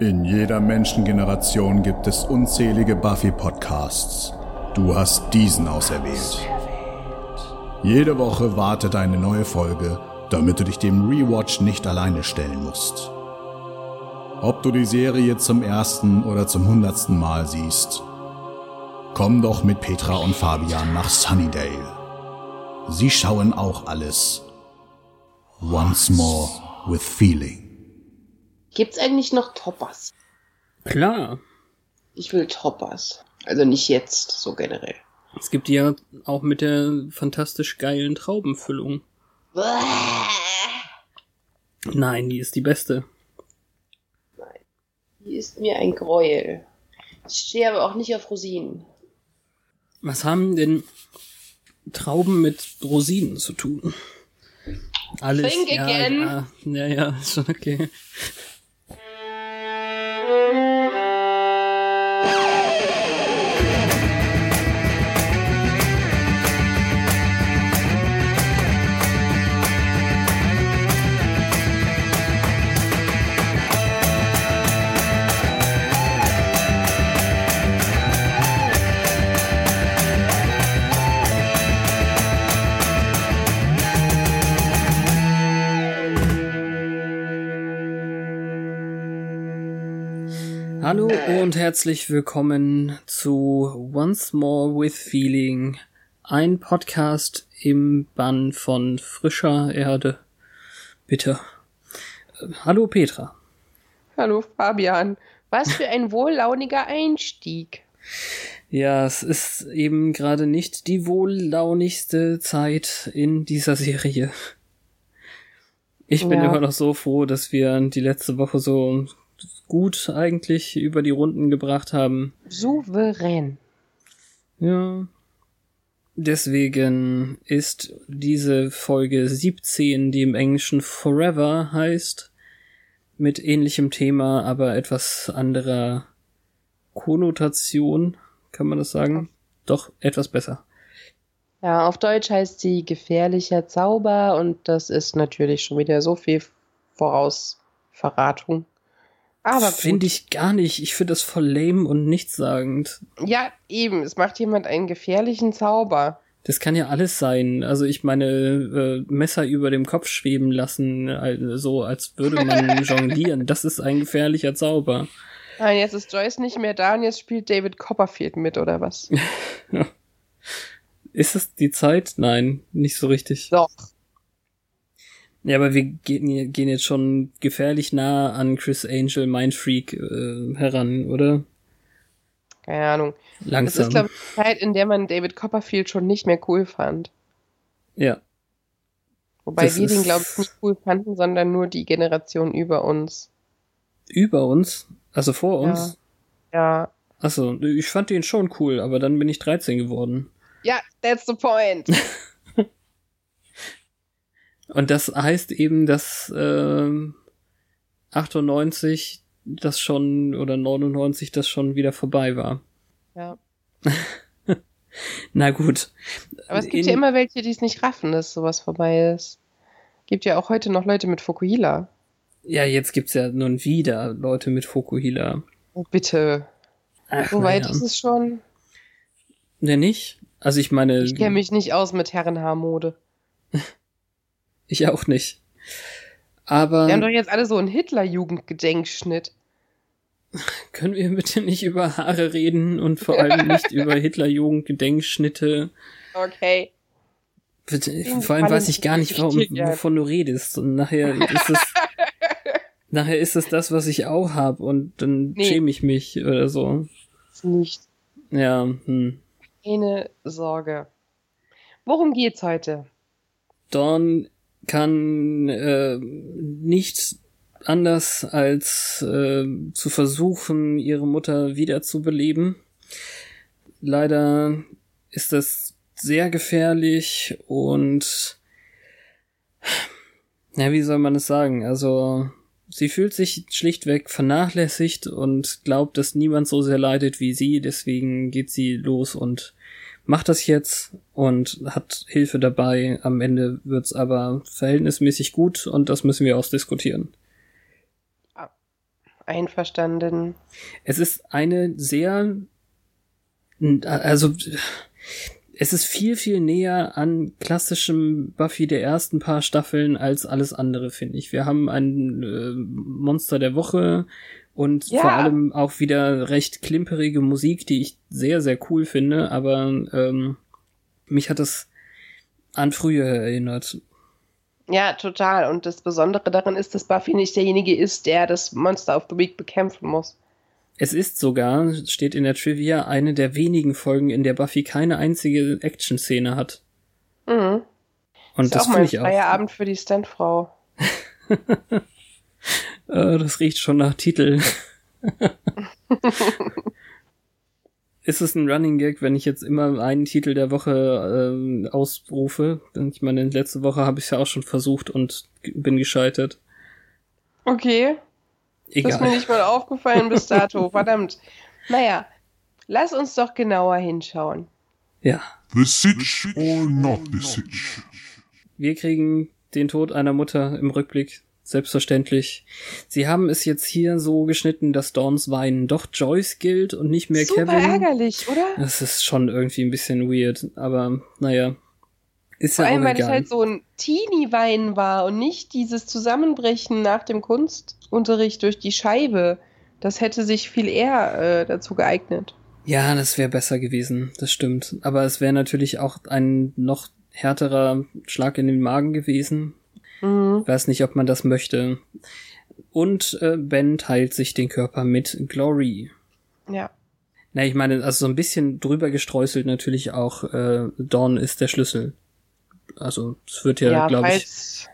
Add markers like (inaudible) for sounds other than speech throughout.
In jeder Menschengeneration gibt es unzählige Buffy-Podcasts. Du hast diesen auserwählt. Jede Woche wartet eine neue Folge, damit du dich dem Rewatch nicht alleine stellen musst. Ob du die Serie zum ersten oder zum hundertsten Mal siehst, komm doch mit Petra und Fabian nach Sunnydale. Sie schauen auch alles. Once more with feeling. Gibt's eigentlich noch Toppers? Klar. Ich will Toppers. Also nicht jetzt, so generell. Es gibt die ja auch mit der fantastisch geilen Traubenfüllung. Nein, die ist die beste. Nein. Die ist mir ein Gräuel. Ich stehe aber auch nicht auf Rosinen. Was haben denn Trauben mit Rosinen zu tun? Alles. Think ja, again. Ja, ja, ja, ist schon okay. Hallo und herzlich willkommen zu Once More with Feeling, ein Podcast im Bann von frischer Erde. Bitte. Äh, Hallo Petra. Hallo Fabian. Was für ein wohllauniger Einstieg. Ja, es ist eben gerade nicht die wohllaunigste Zeit in dieser Serie. Ich bin Ja. immer noch so froh, dass wir die letzte Woche so gut eigentlich über die Runden gebracht haben. Souverän. Ja. Deswegen ist diese Folge 17, die im Englischen Forever heißt, mit ähnlichem Thema, aber etwas anderer Konnotation, kann man das sagen? Doch, etwas besser. Ja, auf Deutsch heißt sie gefährlicher Zauber und das ist natürlich schon wieder so viel Vorausverratung. Aber. Finde ich gar nicht. Ich finde das voll lame und nichtssagend. Ja, eben. Es macht jemand einen gefährlichen Zauber. Das kann ja alles sein. Also ich meine, äh, Messer über dem Kopf schweben lassen, äh, so als würde man (laughs) jonglieren. Das ist ein gefährlicher Zauber. Ah, jetzt ist Joyce nicht mehr da und jetzt spielt David Copperfield mit, oder was? (laughs) Ist es die Zeit? Nein, nicht so richtig. Doch. Ja, aber wir gehen, gehen jetzt schon gefährlich nah an Chris Angel Mindfreak äh, heran, oder? Keine Ahnung. Das Langsam. ist, glaube ich, die Zeit, in der man David Copperfield schon nicht mehr cool fand. ja. Wobei Das wir den, glaube ich, nicht cool fanden, sondern nur die Generation über uns. Über uns? Also vor uns? Ja. Achso, ich fand den schon cool, aber dann bin ich 13 geworden. Ja, that's the point. (laughs) Und das heißt eben, dass ähm, 98 das schon oder 99 das schon wieder vorbei war. ja. (laughs) Na gut. Aber es gibt In- ja immer welche, die es nicht raffen, dass sowas vorbei ist. Gibt ja auch heute noch Leute mit Fukuhila. Ja, jetzt gibt's ja nun wieder Leute mit Fokuhila. Oh, bitte. Ach, So weit naja. ist es schon. Ne, nicht? Also ich meine, Ich kenne mich nicht aus mit Herrenhaarmode. (laughs) ich auch nicht. Aber Wir haben doch jetzt alle so einen Hitler-Jugendgedenkschnitt. (laughs) können wir bitte nicht über Haare reden und vor allem nicht über (laughs) Hitlerjugend-Gedenkschnitte? Okay. Bitte, Vor allem weiß ich gar nicht, warum, wovon du redest. Und nachher (laughs) ist es, nachher ist es das, was ich auch hab und dann Nee. schäme ich mich oder so. Nicht. Ja, hm. Keine Sorge. Worum geht's heute? Dawn kann äh, nicht anders als äh, zu versuchen, ihre Mutter wiederzubeleben. Leider ist das sehr gefährlich und ja, wie soll man es sagen? Also sie fühlt sich schlichtweg vernachlässigt und glaubt, dass niemand so sehr leidet wie sie. Deswegen geht sie los und macht das jetzt und hat Hilfe dabei. Am Ende wird's aber verhältnismäßig gut und das müssen wir ausdiskutieren. einverstanden. Es ist eine sehr, also es ist viel, viel näher an klassischem Buffy der ersten paar Staffeln als alles andere, finde ich. Wir haben ein äh, Monster der Woche und ja. vor allem auch wieder recht klimperige Musik, die ich sehr, sehr cool finde, aber ähm, mich hat das an früher erinnert. Ja, total. Und das Besondere daran ist, dass Buffy nicht derjenige ist, der das Monster of the Week bekämpfen muss. Es ist sogar, steht in der Trivia, eine der wenigen Folgen, in der Buffy keine einzige Action-Szene hat. Mhm. Und ist das auch mal ein Feierabend für die Standfrau. (laughs) Äh, das riecht schon nach Titel. (laughs) ist es ein Running Gag, wenn ich jetzt immer einen Titel der Woche äh, ausrufe? Ich meine, letzte Woche habe ich es ja auch schon versucht und bin gescheitert. Okay. Egal. Das ist mir nicht mal (laughs) aufgefallen bis dato. Verdammt. Naja, lass uns doch genauer hinschauen. Ja. The Sitch or not the Sitch? Wir kriegen den Tod einer Mutter im Rückblick selbstverständlich. Sie haben es jetzt hier so geschnitten, dass Dawns Weinen doch Joyce gilt und nicht mehr Super Kevin. ärgerlich, oder? Das ist schon irgendwie ein bisschen weird, aber naja. Ist Vor ja allem, auch weil egal. es halt so ein Teenie-Weinen war und nicht dieses Zusammenbrechen nach dem Kunstunterricht durch die Scheibe. Das hätte sich viel eher äh, dazu geeignet. Ja, das wäre besser gewesen, das stimmt. Aber es wäre natürlich auch ein noch härterer Schlag in den Magen gewesen, Mhm. Weiß nicht, ob man das möchte. Und äh, Ben teilt sich den Körper mit Glory. Ja. Na, ich meine, also so ein bisschen drüber gestreuselt natürlich auch, äh, Dawn ist der Schlüssel. Also es wird ja, ja glaube ich,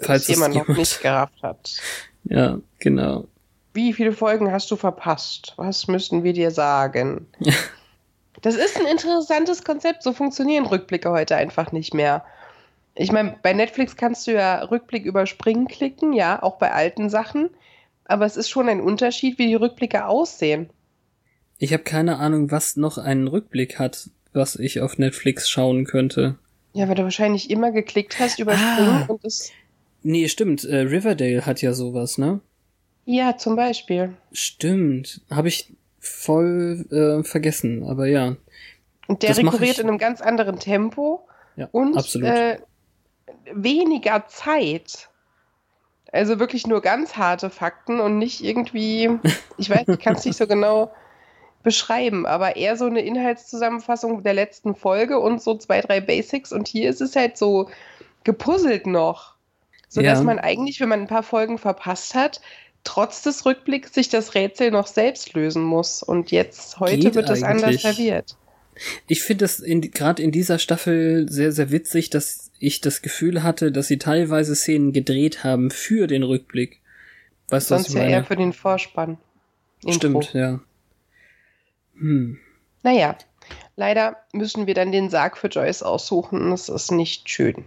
falls, es jemand jemand- noch nicht gerafft hat. (laughs) ja, genau. Wie viele Folgen hast du verpasst? Was müssen wir dir sagen? (laughs) Das ist ein interessantes Konzept. So funktionieren Rückblicke heute einfach nicht mehr. Ich meine, bei Netflix kannst du ja Rückblick überspringen klicken, ja, auch bei alten Sachen. Aber es ist schon ein Unterschied, wie die Rückblicke aussehen. Ich habe keine Ahnung, was noch einen Rückblick hat, was ich auf Netflix schauen könnte. Ja, weil du wahrscheinlich immer geklickt hast, überspringen Ah. und es. Nee, stimmt, äh, Riverdale hat ja sowas, ne? Ja, zum Beispiel. Stimmt, habe ich voll äh, vergessen, aber ja. Und der rekurriert in einem ganz anderen Tempo Ja, und absolut. Äh, weniger Zeit. Also wirklich nur ganz harte Fakten und nicht irgendwie, ich weiß, ich kann es nicht so genau beschreiben, aber eher so eine Inhaltszusammenfassung der letzten Folge und so zwei, drei Basics. Und hier ist es halt so gepuzzelt noch, sodass Ja. man eigentlich, wenn man ein paar Folgen verpasst hat, trotz des Rückblicks sich das Rätsel noch selbst lösen muss. Und jetzt, heute Geht wird das anders serviert. Ich finde es gerade in dieser Staffel sehr, sehr witzig, dass ich das Gefühl hatte, dass sie teilweise Szenen gedreht haben für den Rückblick. Weißt Sonst ja eher für den Vorspann. Intro. Stimmt, ja. Hm. Naja, leider müssen wir dann den Sarg für Joyce aussuchen. Das ist nicht schön.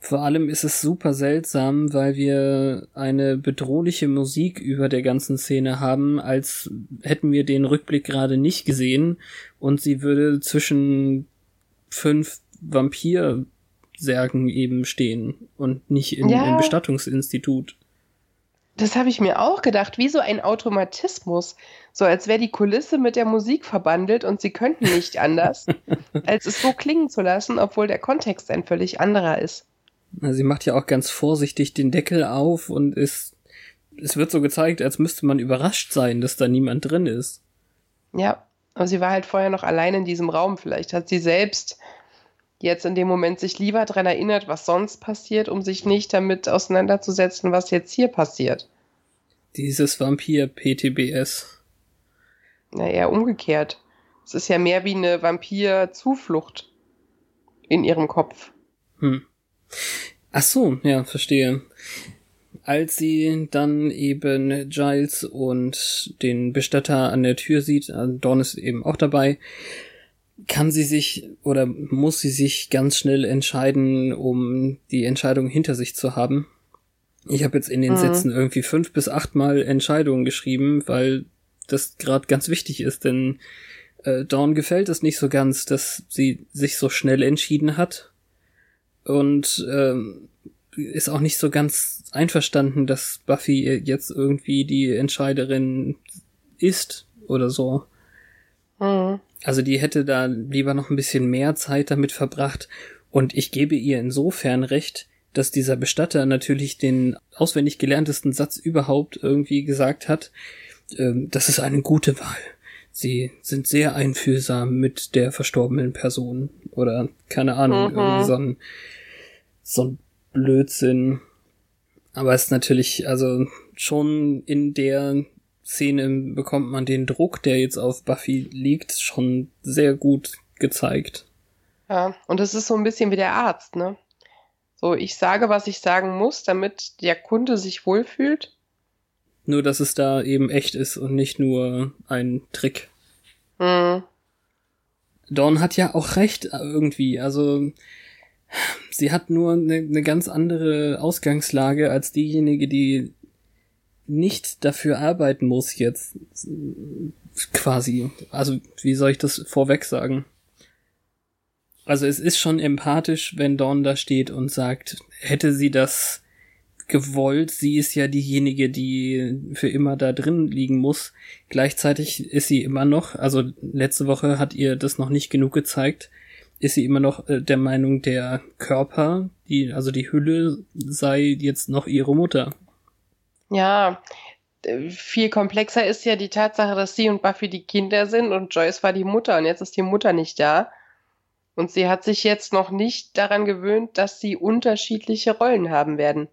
Vor allem ist es super seltsam, weil wir eine bedrohliche Musik über der ganzen Szene haben, als hätten wir den Rückblick gerade nicht gesehen und sie würde zwischen fünf Vampirsärgen eben stehen und nicht in, Ja. im Bestattungsinstitut. Das habe ich mir auch gedacht, wie so ein Automatismus. So als wäre die Kulisse mit der Musik verbandelt und sie könnten nicht anders, (laughs) als es so klingen zu lassen, obwohl der Kontext ein völlig anderer ist. Sie macht ja auch ganz vorsichtig den Deckel auf und ist, es wird so gezeigt, als müsste man überrascht sein, dass da niemand drin ist. Ja, aber sie war halt vorher noch allein in diesem Raum. Vielleicht hat sie selbst jetzt in dem Moment sich lieber daran erinnert, was sonst passiert, um sich nicht damit auseinanderzusetzen, was jetzt hier passiert. Dieses Vampir-PTBS. Na, eher umgekehrt. Es ist ja mehr wie eine Vampir-Zuflucht in ihrem Kopf. Hm. Ach so, ja, verstehe. Als sie dann eben Giles und den Bestatter an der Tür sieht, äh, Dawn ist eben auch dabei, kann sie sich oder muss sie sich ganz schnell entscheiden, um die Entscheidung hinter sich zu haben. Ich habe jetzt in den Mhm. Sätzen irgendwie fünf bis achtmal Entscheidungen geschrieben, weil das gerade ganz wichtig ist, denn äh, Dawn gefällt es nicht so ganz, dass sie sich so schnell entschieden hat. Und ähm, ist auch nicht so ganz einverstanden, dass Buffy jetzt irgendwie die Entscheiderin ist oder so. Mhm. Also die hätte da lieber noch ein bisschen mehr Zeit damit verbracht. Und ich gebe ihr insofern recht, dass dieser Bestatter natürlich den auswendig gelerntesten Satz überhaupt irgendwie gesagt hat. Ähm, das ist eine gute Wahl. Sie sind sehr einfühlsam mit der verstorbenen Person. Oder keine Ahnung, mhm. irgendwie so ein, so ein Blödsinn. Aber es ist natürlich, also schon in der Szene bekommt man den Druck, der jetzt auf Buffy liegt, schon sehr gut gezeigt. Ja, und es ist so ein bisschen wie der Arzt, ne? So, ich sage, was ich sagen muss, damit der Kunde sich wohlfühlt. Nur, dass es da eben echt ist und nicht nur ein Trick. Mhm. Dawn hat ja auch recht irgendwie. Also, sie hat nur eine, eine ganz andere Ausgangslage als diejenige, die nicht dafür arbeiten muss jetzt quasi. Also, wie soll ich das vorweg sagen? Also es ist schon empathisch, wenn Dawn da steht und sagt, hätte sie das gewollt, sie ist ja diejenige, die für immer da drin liegen muss. Gleichzeitig ist sie immer noch, also letzte Woche hat ihr das noch nicht genug gezeigt, ist sie immer noch äh, der Meinung, der Körper, die, also die Hülle sei jetzt noch ihre Mutter. Ja, viel komplexer ist ja die Tatsache, dass sie und Buffy die Kinder sind und Joyce war die Mutter und jetzt ist die Mutter nicht da. Und sie hat sich jetzt noch nicht daran gewöhnt, dass sie unterschiedliche Rollen haben werden.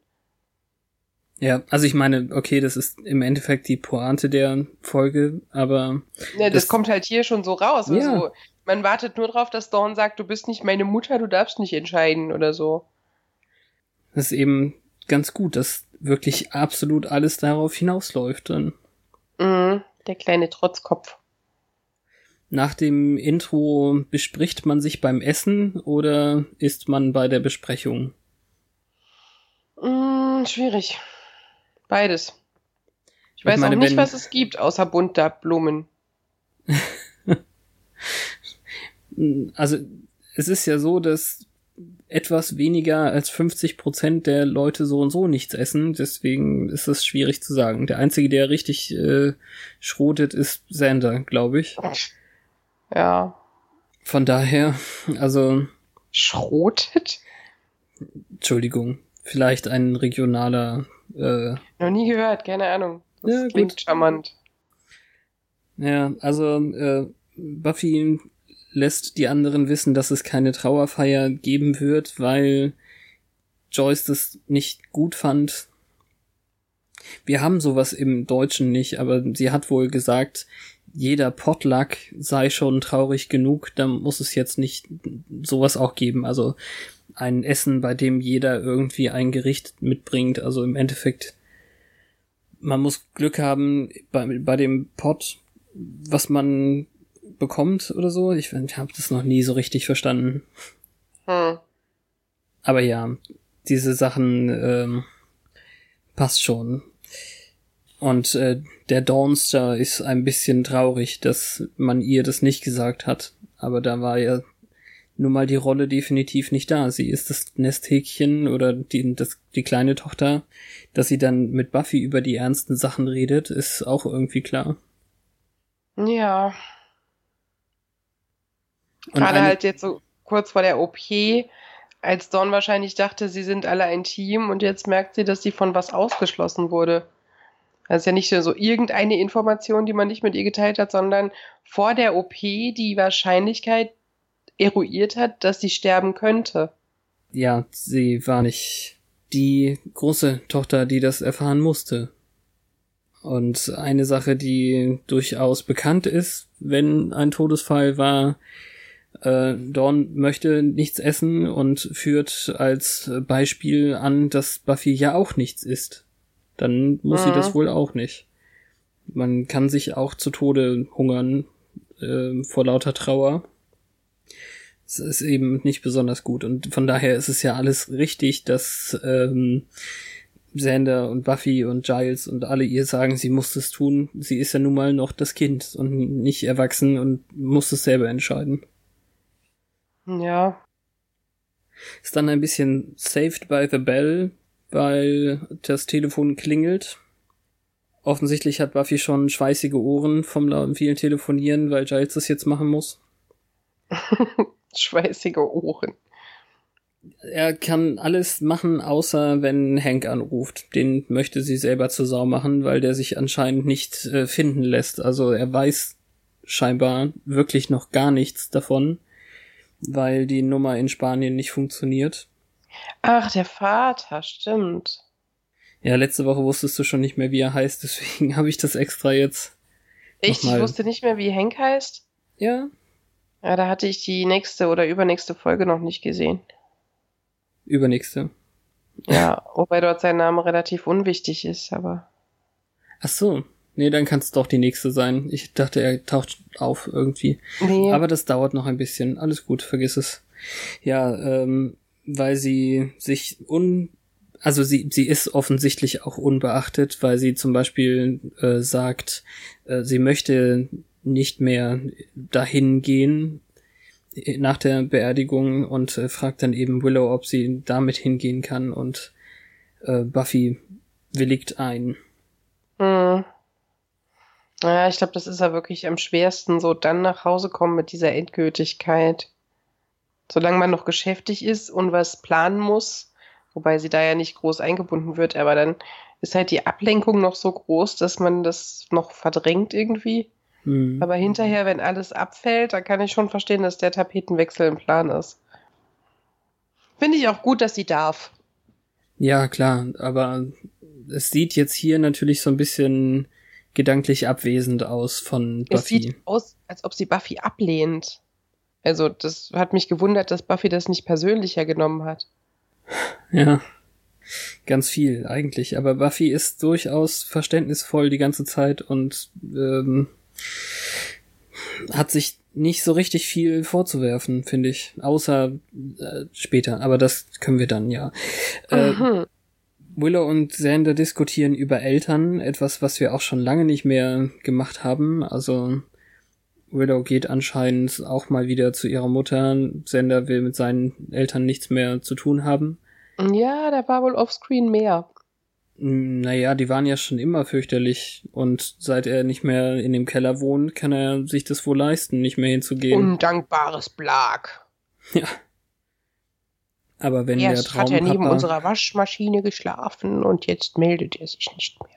Ja, also ich meine, okay, das ist im Endeffekt die Pointe der Folge, aber. Ja, das, das kommt halt hier schon so raus. Ja. Also, man wartet nur drauf, dass Dawn sagt, du bist nicht meine Mutter, du darfst nicht entscheiden oder so. Das ist eben ganz gut, dass wirklich absolut alles darauf hinausläuft dann. Mhm, der kleine Trotzkopf. Nach dem Intro bespricht man sich beim Essen oder ist man bei der Besprechung? Mm, schwierig. Beides. Ich weiß ich meine, auch nicht, was es gibt, außer bunter Blumen. (laughs) also, es ist ja so, dass etwas weniger als 50 Prozent der Leute so und so nichts essen. Deswegen ist es schwierig zu sagen. Der einzige, der richtig äh, schrotet, ist Sander, glaube ich. Ja. Von daher, also. Schrotet? Entschuldigung. Vielleicht ein regionaler. Äh, Noch nie gehört, keine Ahnung. Das ja, klingt gut. charmant. Ja, also äh, Buffy lässt die anderen wissen, dass es keine Trauerfeier geben wird, weil Joyce das nicht gut fand. Wir haben sowas im Deutschen nicht, aber sie hat wohl gesagt, jeder Potluck sei schon traurig genug, dann muss es jetzt nicht sowas auch geben. Also ein Essen, bei dem jeder irgendwie ein Gericht mitbringt. Also im Endeffekt, man muss Glück haben bei, bei dem Pot, was man bekommt oder so. Ich, habe das noch nie so richtig verstanden. Hm. Aber ja, diese Sachen ähm, passt schon. Und äh, der Dawnster ist ein bisschen traurig, dass man ihr das nicht gesagt hat. Aber da war ja nun mal die Rolle definitiv nicht da. Sie ist das Nesthäkchen oder die, das, die kleine Tochter. Dass sie dann mit Buffy über die ernsten Sachen redet, ist auch irgendwie klar. Ja. Gerade halt jetzt so kurz vor der OP, als Dawn wahrscheinlich dachte, sie sind alle ein Team und jetzt merkt sie, dass sie von was ausgeschlossen wurde. Das ist ja nicht so irgendeine Information, die man nicht mit ihr geteilt hat, sondern vor der OP die Wahrscheinlichkeit eruiert hat, dass sie sterben könnte. Ja, sie war nicht die große Tochter, die das erfahren musste. Und eine Sache, die durchaus bekannt ist, wenn ein Todesfall war, äh, Dawn möchte nichts essen und führt als Beispiel an, dass Buffy ja auch nichts isst dann muss mhm. sie das mhm. wohl auch nicht. Man kann sich auch zu Tode hungern äh, vor lauter Trauer. Es ist eben nicht besonders gut und von daher ist es ja alles richtig, dass ähm, Xander und Buffy und Giles und alle ihr sagen, sie muss es tun. Sie ist ja nun mal noch das Kind und nicht erwachsen und muss es selber entscheiden. Ja. Ist dann ein bisschen saved by the bell, weil das Telefon klingelt. Offensichtlich hat Buffy schon schweißige Ohren vom vielen Telefonieren, weil Giles das jetzt machen muss. (laughs) schweißige Ohren. Er kann alles machen, außer wenn Hank anruft. Den möchte sie selber zur Sau machen, weil der sich anscheinend nicht äh, finden lässt. Also er weiß scheinbar wirklich noch gar nichts davon, weil die Nummer in Spanien nicht funktioniert. Ach, der Vater, stimmt. Ja, letzte Woche wusstest du schon nicht mehr, wie er heißt, deswegen (laughs) habe ich das extra jetzt. Ich wusste nicht mehr, wie Hank heißt? Ja. Ja, da hatte ich die nächste oder übernächste Folge noch nicht gesehen. Übernächste. Ja, wobei dort sein Name relativ unwichtig ist, aber. Ach so. Nee, dann kann es doch die nächste sein. Ich dachte, er taucht auf irgendwie. Nee. Aber das dauert noch ein bisschen. Alles gut, vergiss es. Ja, ähm, weil sie sich un also sie, sie ist offensichtlich auch unbeachtet, weil sie zum Beispiel äh, sagt, äh, sie möchte nicht mehr dahin gehen nach der Beerdigung und äh, fragt dann eben Willow, ob sie damit hingehen kann und äh, Buffy willigt ein. Hm. Ja, ich glaube, das ist ja wirklich am schwersten, so dann nach Hause kommen mit dieser Endgültigkeit. Solange man noch geschäftig ist und was planen muss, wobei sie da ja nicht groß eingebunden wird, aber dann ist halt die Ablenkung noch so groß, dass man das noch verdrängt irgendwie. Hm. Aber hinterher, wenn alles abfällt, dann kann ich schon verstehen, dass der Tapetenwechsel im Plan ist. Finde ich auch gut, dass sie darf. Ja, klar, aber es sieht jetzt hier natürlich so ein bisschen gedanklich abwesend aus von Buffy. Es sieht aus, als ob sie Buffy ablehnt. Also, das hat mich gewundert, dass Buffy das nicht persönlicher genommen hat. Ja. Ganz viel eigentlich. Aber Buffy ist durchaus verständnisvoll die ganze Zeit und ähm, hat sich nicht so richtig viel vorzuwerfen, finde ich. Außer äh, später. Aber das können wir dann, ja. Äh, mhm. Willow und Xander diskutieren über Eltern, etwas, was wir auch schon lange nicht mehr gemacht haben. Also Willow geht anscheinend auch mal wieder zu ihrer Mutter. Xander will mit seinen Eltern nichts mehr zu tun haben. Ja, da war wohl offscreen mehr. Naja, die waren ja schon immer fürchterlich und seit er nicht mehr in dem Keller wohnt, kann er sich das wohl leisten, nicht mehr hinzugehen. Undankbares Blag. Ja. Aber wenn Erst der Traumpapa... hat er neben unserer Waschmaschine geschlafen und jetzt meldet er sich nicht mehr.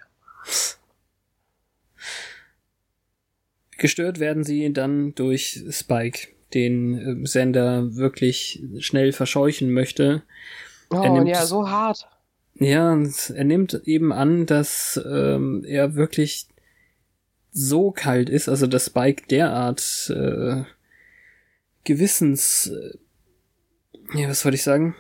Gestört werden sie dann durch Spike, den äh, Sender wirklich schnell verscheuchen möchte. Oh, ja, so hart. Ja, er nimmt eben an, dass ähm, er wirklich so kalt ist, also dass Spike derart äh, Gewissens, äh, ja, was wollte ich sagen?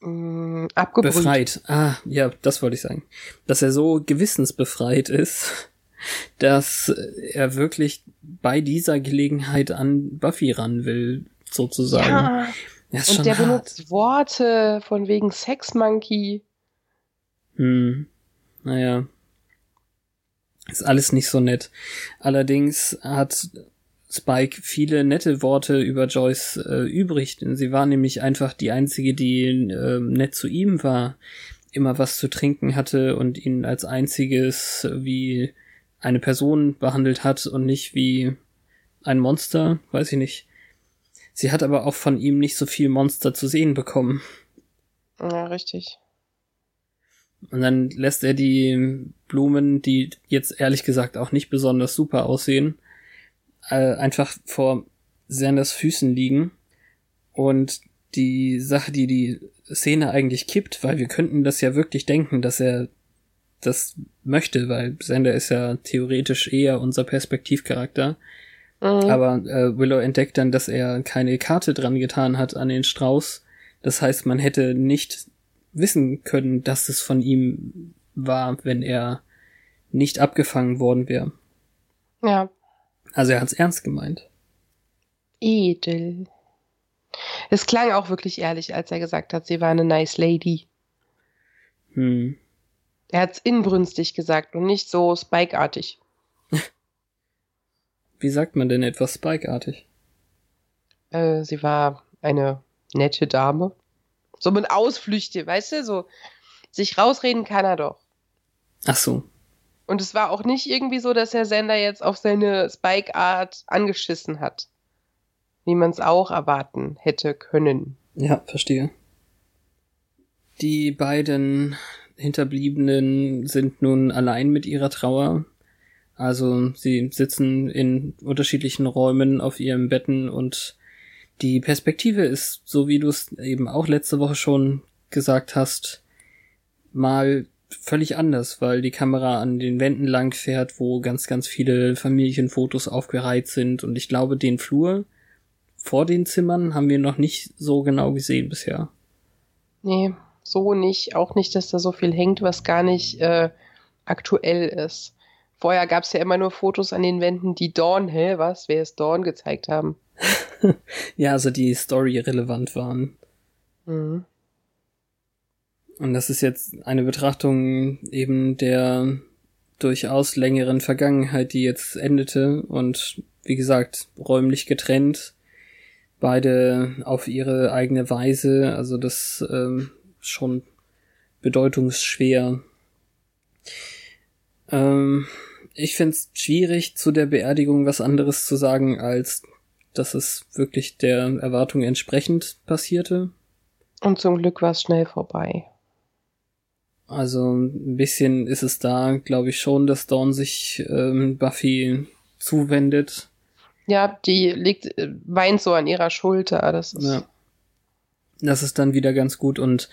Mm, abgebrüht. Befreit. Ah, ja, das wollte ich sagen. Dass er so gewissensbefreit ist, (laughs) dass er wirklich bei dieser Gelegenheit an Buffy ran will, sozusagen. Ja. Und der hart. benutzt Worte von wegen Sex Monkey. Hm. Naja. Ist alles nicht so nett. Allerdings hat Spike viele nette Worte über Joyce äh, übrig, denn sie war nämlich einfach die einzige, die äh, nett zu ihm war, immer was zu trinken hatte und ihn als einziges wie eine Person behandelt hat und nicht wie ein Monster, weiß ich nicht. Sie hat aber auch von ihm nicht so viel Monster zu sehen bekommen. Ja, richtig. Und dann lässt er die Blumen, die jetzt ehrlich gesagt auch nicht besonders super aussehen, äh, einfach vor Sanders Füßen liegen. Und die Sache, die die Szene eigentlich kippt, weil wir könnten das ja wirklich denken, dass er das möchte, weil Sander ist ja theoretisch eher unser Perspektivcharakter. Mhm. Aber äh, Willow entdeckt dann, dass er keine Karte dran getan hat an den Strauß. Das heißt, man hätte nicht wissen können, dass es von ihm war, wenn er nicht abgefangen worden wäre. Ja. Also er hat's ernst gemeint. Edel. Es klang auch wirklich ehrlich, als er gesagt hat, sie war eine nice lady. Hm. Er hat's inbrünstig gesagt und nicht so Spike-artig. (laughs) Wie sagt man denn etwas Spike-artig? Äh, sie war eine nette Dame. So mit Ausflüchte, weißt du, so sich rausreden kann er doch. Ach so. Und es war auch nicht irgendwie so, dass der Sender jetzt auf seine Spike-Art angeschissen hat. Wie man es auch erwarten hätte können. Ja, verstehe. Die beiden Hinterbliebenen sind nun allein mit ihrer Trauer. Also sie sitzen in unterschiedlichen Räumen auf ihren Betten und die Perspektive ist, so wie du es eben auch letzte Woche schon gesagt hast, mal völlig anders, weil die Kamera an den Wänden lang fährt, wo ganz, ganz viele Familienfotos aufgereiht sind. Und ich glaube, den Flur vor den Zimmern haben wir noch nicht so genau gesehen bisher. Nee, so nicht. Auch nicht, dass da so viel hängt, was gar nicht äh, aktuell ist. Vorher gab es ja immer nur Fotos an den Wänden, die Dawn, hä, was? Wer ist Dawn gezeigt haben. (laughs) ja, also die Story relevant waren. Mhm. Und das ist jetzt eine Betrachtung eben der durchaus längeren Vergangenheit, die jetzt endete und wie gesagt, räumlich getrennt. Beide auf ihre eigene Weise, also das ähm, schon bedeutungsschwer. Ähm, ich find's schwierig, zu der Beerdigung was anderes zu sagen, als dass es wirklich der Erwartung entsprechend passierte. Und zum Glück war es schnell vorbei. Also ein bisschen ist es da, glaube ich, schon, dass Dawn sich ähm, Buffy zuwendet. Ja, die liegt, äh, weint so an ihrer Schulter. Das ist, ja. das ist dann wieder ganz gut und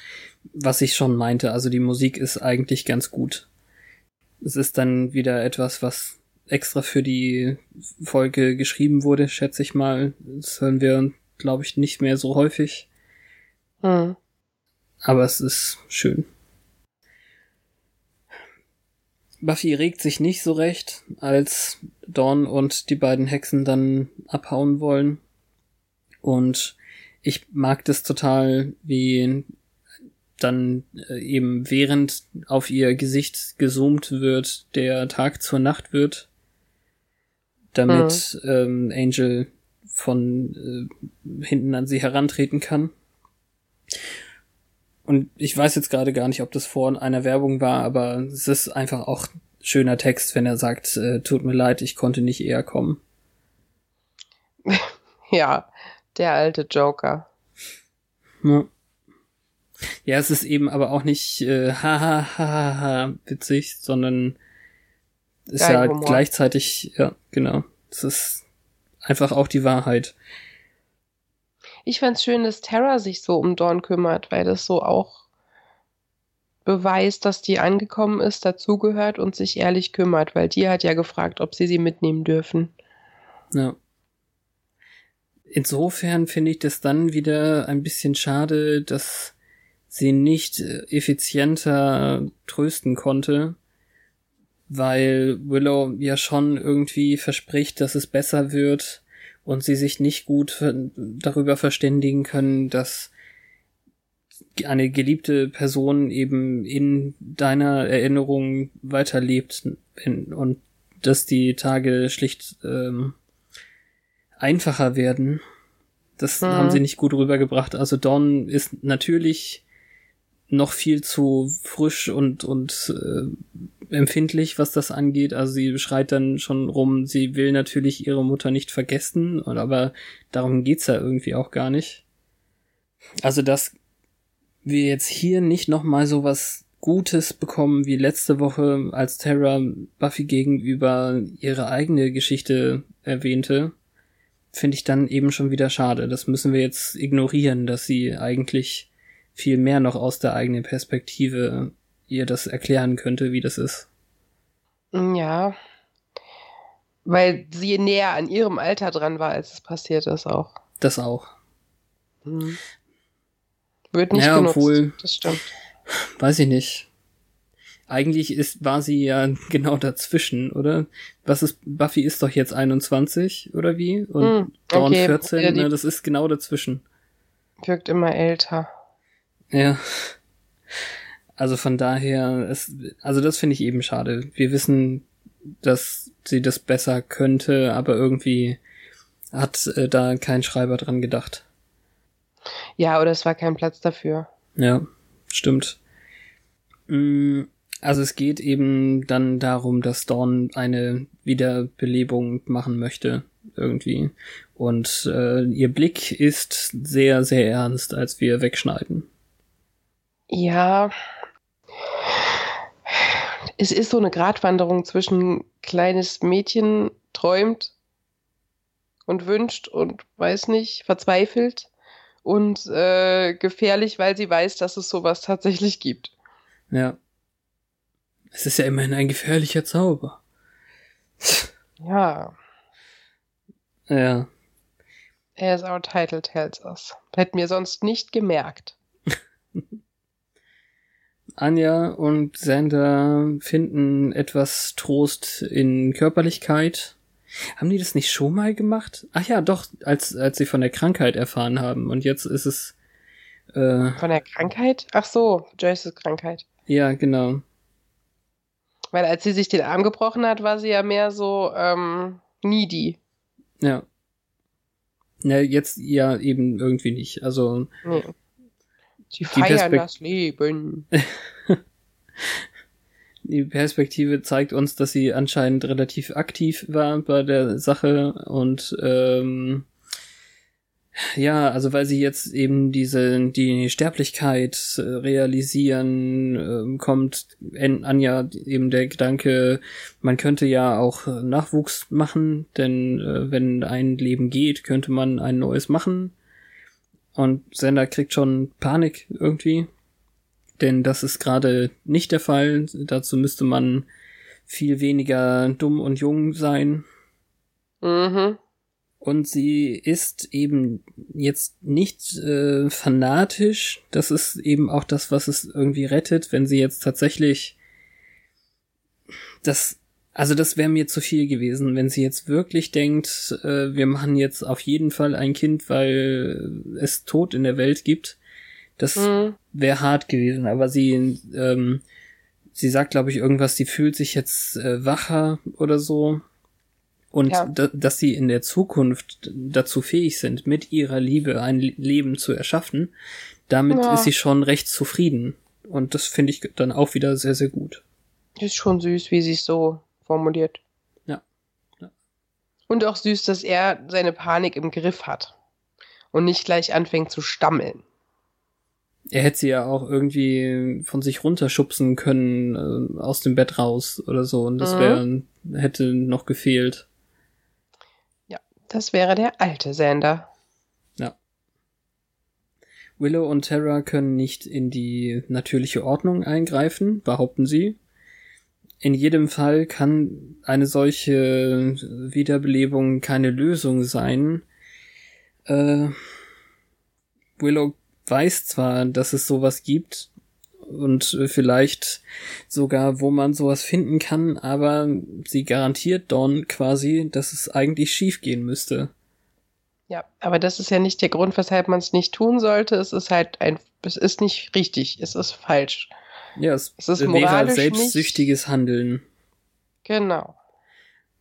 was ich schon meinte, also die Musik ist eigentlich ganz gut. Es ist dann wieder etwas, was extra für die Folge geschrieben wurde, schätze ich mal. Das hören wir, glaube ich, nicht mehr so häufig. Hm. Aber es ist schön. Buffy regt sich nicht so recht, als Dawn und die beiden Hexen dann abhauen wollen. Und ich mag das total, wie dann äh, eben während auf ihr Gesicht gezoomt wird, der Tag zur Nacht wird, damit mhm. ähm, Angel von äh, hinten an sie herantreten kann. Und ich weiß jetzt gerade gar nicht, ob das vor einer Werbung war, aber es ist einfach auch schöner Text, wenn er sagt, äh, tut mir leid, ich konnte nicht eher kommen. (laughs) Ja, der alte Joker. Ja. Ja, es ist eben aber auch nicht äh, (laughs) ha, ha, ha, ha, witzig, sondern ist Geil, ja Humor. gleichzeitig, ja, genau. Es ist einfach auch die Wahrheit. Ich fand's schön, dass Terra sich so um Dawn kümmert, weil das so auch beweist, dass die angekommen ist, dazugehört und sich ehrlich kümmert, weil die hat ja gefragt, ob sie sie mitnehmen dürfen. Ja. Insofern finde ich das dann wieder ein bisschen schade, dass sie nicht äh, effizienter trösten konnte, weil Willow ja schon irgendwie verspricht, dass es besser wird und sie sich nicht gut darüber verständigen können, dass eine geliebte Person eben in deiner Erinnerung weiterlebt und dass die Tage schlicht ähm, einfacher werden. Das mhm. haben sie nicht gut rübergebracht. Also Dawn ist natürlich noch viel zu frisch und, und äh, empfindlich, was das angeht. Also sie schreit dann schon rum, sie will natürlich ihre Mutter nicht vergessen, aber darum geht's ja irgendwie auch gar nicht. Also, dass wir jetzt hier nicht nochmal so was Gutes bekommen wie letzte Woche, als Terra Buffy gegenüber ihre eigene Geschichte erwähnte, finde ich dann eben schon wieder schade. Das müssen wir jetzt ignorieren, dass sie eigentlich viel mehr noch aus der eigenen Perspektive ihr das erklären könnte, wie das ist. Ja. Weil sie näher an ihrem Alter dran war, als es passiert ist auch. Das auch. Mhm. Wird nicht ja, genutzt. Obwohl, das stimmt. Weiß ich nicht. Eigentlich ist, war sie ja (laughs) genau dazwischen, oder? Was ist, Buffy ist doch jetzt 21, oder wie? Und hm, Dawn okay. 14, ja, ne, das ist genau dazwischen. Wirkt immer älter. Ja. Also von daher, es, also das finde ich eben schade. Wir wissen, dass sie das besser könnte, aber irgendwie hat äh, da kein Schreiber dran gedacht. Ja, oder es war kein Platz dafür. Ja, stimmt. Mm, also es geht eben dann darum, dass Dawn eine Wiederbelebung machen möchte irgendwie. Und äh, ihr Blick ist sehr, sehr ernst, als wir wegschneiden. Ja. Es ist so eine Gratwanderung zwischen kleines Mädchen träumt und wünscht und weiß nicht, verzweifelt und äh, gefährlich, weil sie weiß, dass es sowas tatsächlich gibt. Ja. Es ist ja immerhin ein gefährlicher Zauber. Ja. Ja. As our title tells us. Hätten wir sonst nicht gemerkt. (laughs) Anja und Sander finden etwas Trost in Körperlichkeit. Haben die das nicht schon mal gemacht? Ach ja, doch, als, als sie von der Krankheit erfahren haben. Und jetzt ist es. Äh, von der Krankheit? Ach so, Joyces Krankheit. Ja, genau. Weil als sie sich den Arm gebrochen hat, war sie ja mehr so ähm, needy. Ja. Ja, jetzt ja eben irgendwie nicht. Also. Nee. Sie feiern das Leben. (laughs) die Perspektive zeigt uns, dass sie anscheinend relativ aktiv war bei der Sache und ähm, ja, also weil sie jetzt eben diese die Sterblichkeit äh, realisieren, äh, kommt in Anja eben der Gedanke, man könnte ja auch Nachwuchs machen, denn äh, wenn ein Leben geht, könnte man ein neues machen. Und Sender kriegt schon Panik irgendwie, denn das ist gerade nicht der Fall. Dazu müsste man viel weniger dumm und jung sein. Mhm. Und sie ist eben jetzt nicht äh, fanatisch. Das ist eben auch das, was es irgendwie rettet, wenn sie jetzt tatsächlich das, also das wäre mir zu viel gewesen, wenn sie jetzt wirklich denkt, äh, wir machen jetzt auf jeden Fall ein Kind, weil es Tod in der Welt gibt. Das mhm. wäre hart gewesen, aber sie, ähm, sie sagt, glaube ich, irgendwas, sie fühlt sich jetzt äh, wacher oder so. Und ja. da, dass sie in der Zukunft dazu fähig sind, mit ihrer Liebe ein Leben zu erschaffen, damit ja. ist sie schon recht zufrieden. Und das finde ich dann auch wieder sehr, sehr gut. Ist schon süß, wie sie es so formuliert. Ja. ja. Und auch süß, dass er seine Panik im Griff hat und nicht gleich anfängt zu stammeln. Er hätte sie ja auch irgendwie von sich runterschubsen können, äh, aus dem Bett raus oder so. Und das mhm. wäre, hätte noch gefehlt. Das wäre der alte Sander. Ja. Willow und Terra können nicht in die natürliche Ordnung eingreifen, behaupten sie. In jedem Fall kann eine solche Wiederbelebung keine Lösung sein. Äh, Willow weiß zwar, dass es sowas gibt, und vielleicht sogar, wo man sowas finden kann, aber sie garantiert Dawn quasi, dass es eigentlich schief gehen müsste. Ja, aber das ist ja nicht der Grund, weshalb man es nicht tun sollte. Es ist halt ein, es ist nicht richtig, es ist falsch. Ja, es, es ist wäre selbstsüchtiges nicht. Handeln. Genau.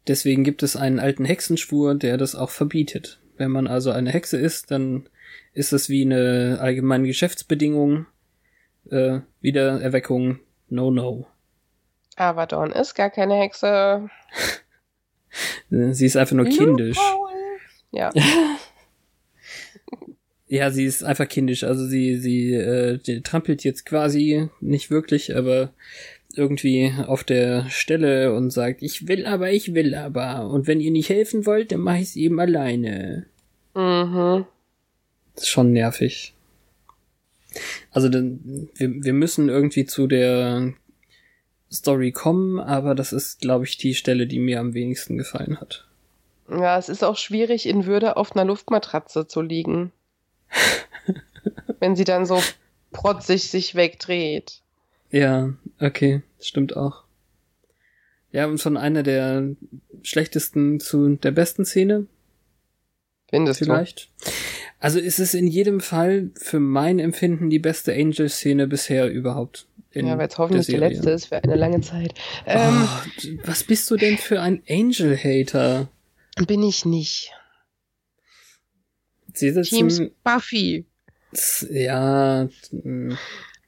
Deswegen gibt es einen alten Hexenschwur, der das auch verbietet. Wenn man also eine Hexe ist, dann ist es wie eine allgemeine Geschäftsbedingung äh, Wiedererweckung, no, no. Aber Dawn ist gar keine Hexe. (laughs) sie ist einfach nur kindisch. Ja. (laughs) ja, sie ist einfach kindisch. Also sie, sie äh, trampelt jetzt quasi nicht wirklich, aber irgendwie auf der Stelle und sagt, ich will aber, ich will aber. Und wenn ihr nicht helfen wollt, dann mach ich's eben alleine. Mhm. Das ist schon nervig. Also wir, wir müssen irgendwie zu der Story kommen, aber das ist, glaube ich, die Stelle, die mir am wenigsten gefallen hat. Ja, es ist auch schwierig, in Würde auf einer Luftmatratze zu liegen. (laughs) wenn sie dann so protzig sich wegdreht. Ja, okay, stimmt auch. Ja, und von einer der schlechtesten zu der besten Szene. Findest Vielleicht. du? Also ist es in jedem Fall für mein Empfinden die beste Angel-Szene bisher überhaupt. ja, weil es hoffentlich die letzte ist für eine lange Zeit. Ähm, oh, was bist du denn für ein Angel-Hater? Bin ich nicht. Sie Teams Buffy. Ja.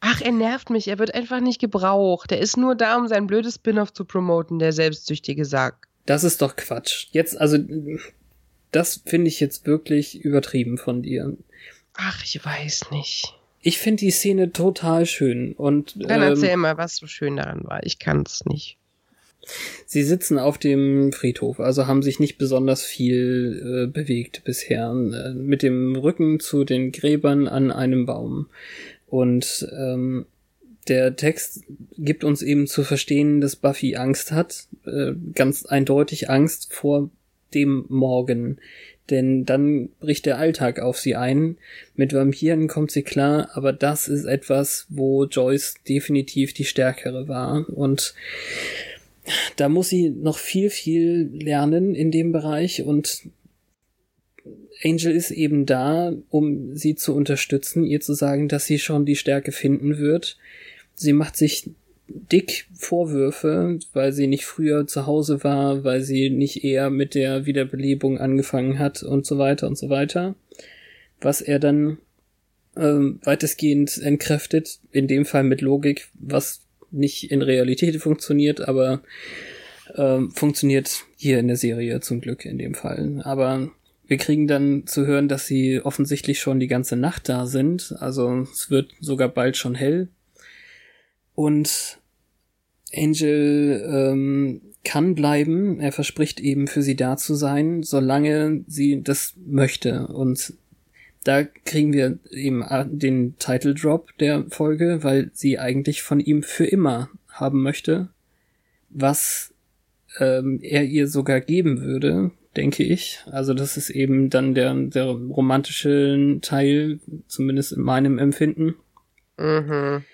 Ach, er nervt mich. Er wird einfach nicht gebraucht. Er ist nur da, um sein blödes Spin-off zu promoten, der selbstsüchtige Sack. Das ist doch Quatsch. Jetzt, also, das finde ich jetzt wirklich übertrieben von dir. Ach, ich weiß nicht. Ich finde die Szene total schön und. Dann erzähl ähm, mal, was so schön daran war. Ich kann es nicht. Sie sitzen auf dem Friedhof, also haben sich nicht besonders viel äh, bewegt bisher. Äh, mit dem Rücken zu den Gräbern an einem Baum. Und ähm, der Text gibt uns eben zu verstehen, dass Buffy Angst hat, äh, ganz eindeutig Angst vor dem Morgen. Denn dann bricht der Alltag auf sie ein. Mit Vampiren kommt sie klar, aber das ist etwas, wo Joyce definitiv die stärkere war. Und da muss sie noch viel, viel lernen in dem Bereich und Angel ist eben da, um sie zu unterstützen, ihr zu sagen, dass sie schon die Stärke finden wird. Sie macht sich dick Vorwürfe, weil sie nicht früher zu Hause war, weil sie nicht eher mit der Wiederbelebung angefangen hat und so weiter und so weiter. Was er dann ähm, weitestgehend entkräftet, in dem Fall mit Logik, was nicht in Realität funktioniert, aber ähm, funktioniert hier in der Serie zum Glück in dem Fall. Aber wir kriegen dann zu hören, dass sie offensichtlich schon die ganze Nacht da sind. Also es wird sogar bald schon hell. Und Angel ähm, kann bleiben. Er verspricht eben für sie da zu sein, solange sie das möchte. Und da kriegen wir eben den Title Drop der Folge, weil sie eigentlich von ihm für immer haben möchte, was ähm, er ihr sogar geben würde, denke ich. Also das ist eben dann der, der romantische Teil, zumindest in meinem Empfinden. Mhm.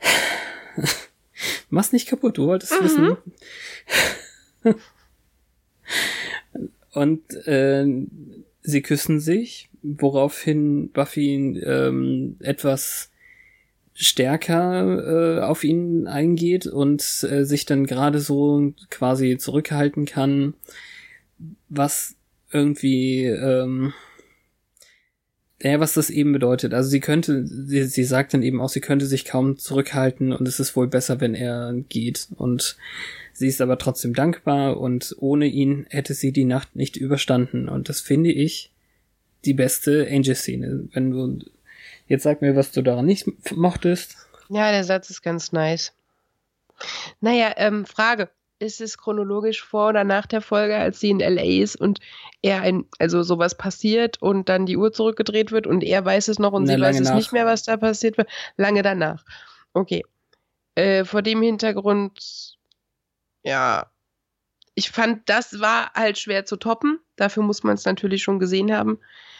(laughs) Mach's nicht kaputt, du wolltest mhm. wissen. (laughs) Und äh, sie küssen sich, woraufhin Buffy ähm, etwas stärker äh, auf ihn eingeht und äh, sich dann gerade so quasi zurückhalten kann, was irgendwie ähm, ja, was das eben bedeutet. Also sie könnte, sie, sie sagt dann eben auch, sie könnte sich kaum zurückhalten und es ist wohl besser, wenn er geht. Und sie ist aber trotzdem dankbar und ohne ihn hätte sie die Nacht nicht überstanden. Und das finde ich die beste Angel-Szene. Wenn du jetzt sag mir, was du daran nicht mochtest. Ja, der Satz ist ganz nice. Naja, ähm, Frage. Ist es chronologisch vor oder nach der Folge, als sie in LA ist und er ein, also sowas passiert und dann die Uhr zurückgedreht wird und er weiß es noch und Na, sie weiß es nicht mehr, was da passiert wird? Lange danach. Okay. Äh, vor dem Hintergrund, ja, ich fand, das war halt schwer zu toppen. Dafür muss man es natürlich schon gesehen haben.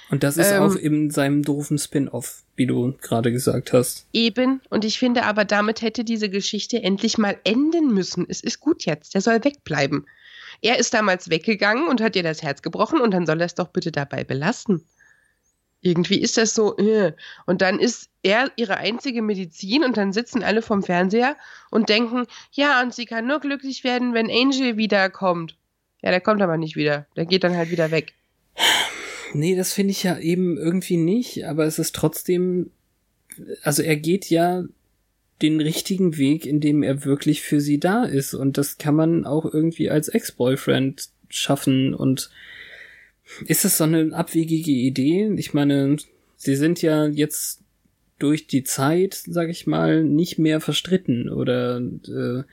Und das ist ähm, auch in seinem doofen Spin-off, wie du gerade gesagt hast. Eben. Und ich finde aber, damit hätte diese Geschichte endlich mal enden müssen. Es ist gut jetzt. Der soll wegbleiben. Er ist damals weggegangen und hat ihr das Herz gebrochen und dann soll er es doch bitte dabei belassen. Irgendwie ist das so, äh. und dann ist er ihre einzige Medizin und dann sitzen alle vom Fernseher und denken, ja, und sie kann nur glücklich werden, wenn Angel wiederkommt. Ja, der kommt aber nicht wieder. Der geht dann halt wieder weg. Nee, das finde ich ja eben irgendwie nicht, aber es ist trotzdem, also er geht ja den richtigen Weg, indem er wirklich für sie da ist und das kann man auch irgendwie als Ex-Boyfriend schaffen und ist es so eine abwegige Idee? Ich meine, sie sind ja jetzt durch die Zeit, sag ich mal, nicht mehr verstritten oder äh,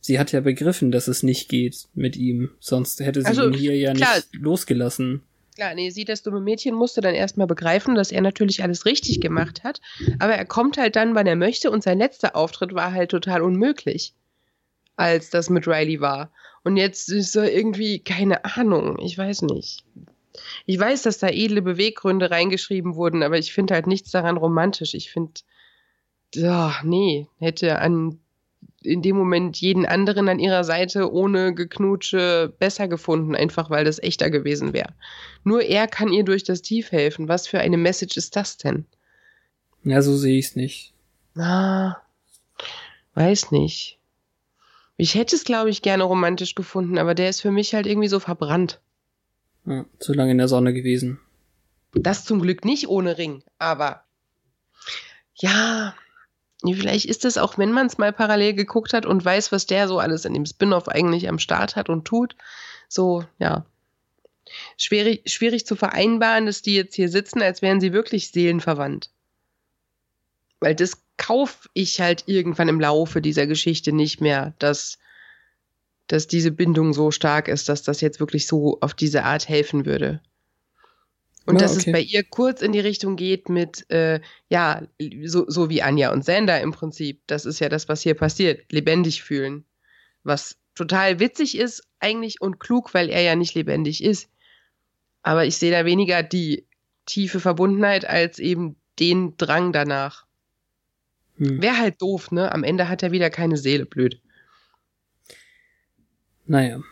sie hat ja begriffen, dass es nicht geht mit ihm, sonst hätte sie also, ihn hier ja klar, nicht losgelassen. Klar, nee, sie, das dumme Mädchen musste dann erstmal begreifen, dass er natürlich alles richtig gemacht hat. Aber er kommt halt dann, wann er möchte, und sein letzter Auftritt war halt total unmöglich, als das mit Riley war. Und jetzt ist er irgendwie, keine Ahnung, ich weiß nicht. Ich weiß, dass da edle Beweggründe reingeschrieben wurden, aber ich finde halt nichts daran romantisch. Ich finde, oh, nee, hätte an in dem Moment jeden anderen an ihrer Seite ohne Geknutsche besser gefunden, einfach weil das echter gewesen wäre. Nur er kann ihr durch das Tief helfen. Was für eine Message ist das denn? Ja, so sehe ich es nicht. Ah, weiß nicht. Ich hätte es, glaube ich, gerne romantisch gefunden, aber der ist für mich halt irgendwie so verbrannt. Ja, zu lange in der Sonne gewesen. Das zum Glück nicht ohne Ring, aber ja, vielleicht ist es auch, wenn man es mal parallel geguckt hat und weiß, was der so alles in dem Spin-off eigentlich am Start hat und tut, so, ja. Schwierig, schwierig zu vereinbaren, dass die jetzt hier sitzen, als wären sie wirklich seelenverwandt. Weil das kaufe ich halt irgendwann im Laufe dieser Geschichte nicht mehr, dass, dass diese Bindung so stark ist, dass das jetzt wirklich so auf diese Art helfen würde. Und ja, dass okay. es bei ihr kurz in die Richtung geht mit, äh, ja, so, so wie Anja und Sander im Prinzip. Das ist ja das, was hier passiert. Lebendig fühlen. Was total witzig ist eigentlich und klug, weil er ja nicht lebendig ist. Aber ich sehe da weniger die tiefe Verbundenheit als eben den Drang danach. Hm. Wäre halt doof, ne? Am Ende hat er wieder keine Seele, blöd. Naja.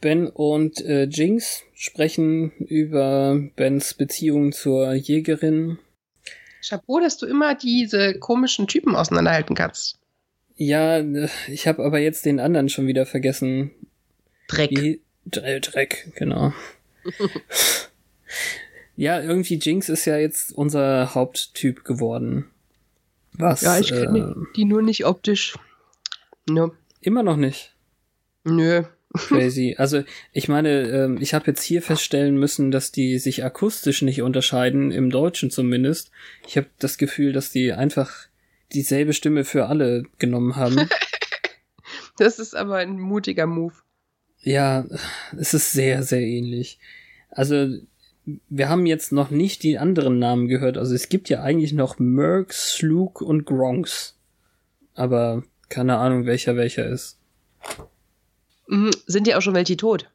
Ben und äh, Jinx sprechen über Bens Beziehung zur Jägerin. Chapeau, dass du immer diese komischen Typen auseinanderhalten kannst. Ja, äh, ich habe aber jetzt den anderen schon wieder vergessen. Dreck. Wie, Dreck, genau. (laughs) ja, irgendwie Jinx ist ja jetzt unser Haupttyp geworden. Was? Ja, ich kenne äh, die nur nicht optisch. No. Immer noch nicht. Nö. Crazy. (laughs) Also ich meine, ähm, ich habe jetzt hier feststellen müssen, dass die sich akustisch nicht unterscheiden, im Deutschen zumindest. Ich habe das Gefühl, dass die einfach dieselbe Stimme für alle genommen haben. (laughs) das ist aber ein mutiger Move. Ja, es ist sehr, sehr ähnlich. Also wir haben jetzt noch nicht die anderen Namen gehört. Also es gibt ja eigentlich noch Merc, Slug und Gronks. Aber keine Ahnung, welcher welcher ist. Mhm, sind ja auch schon welche tot.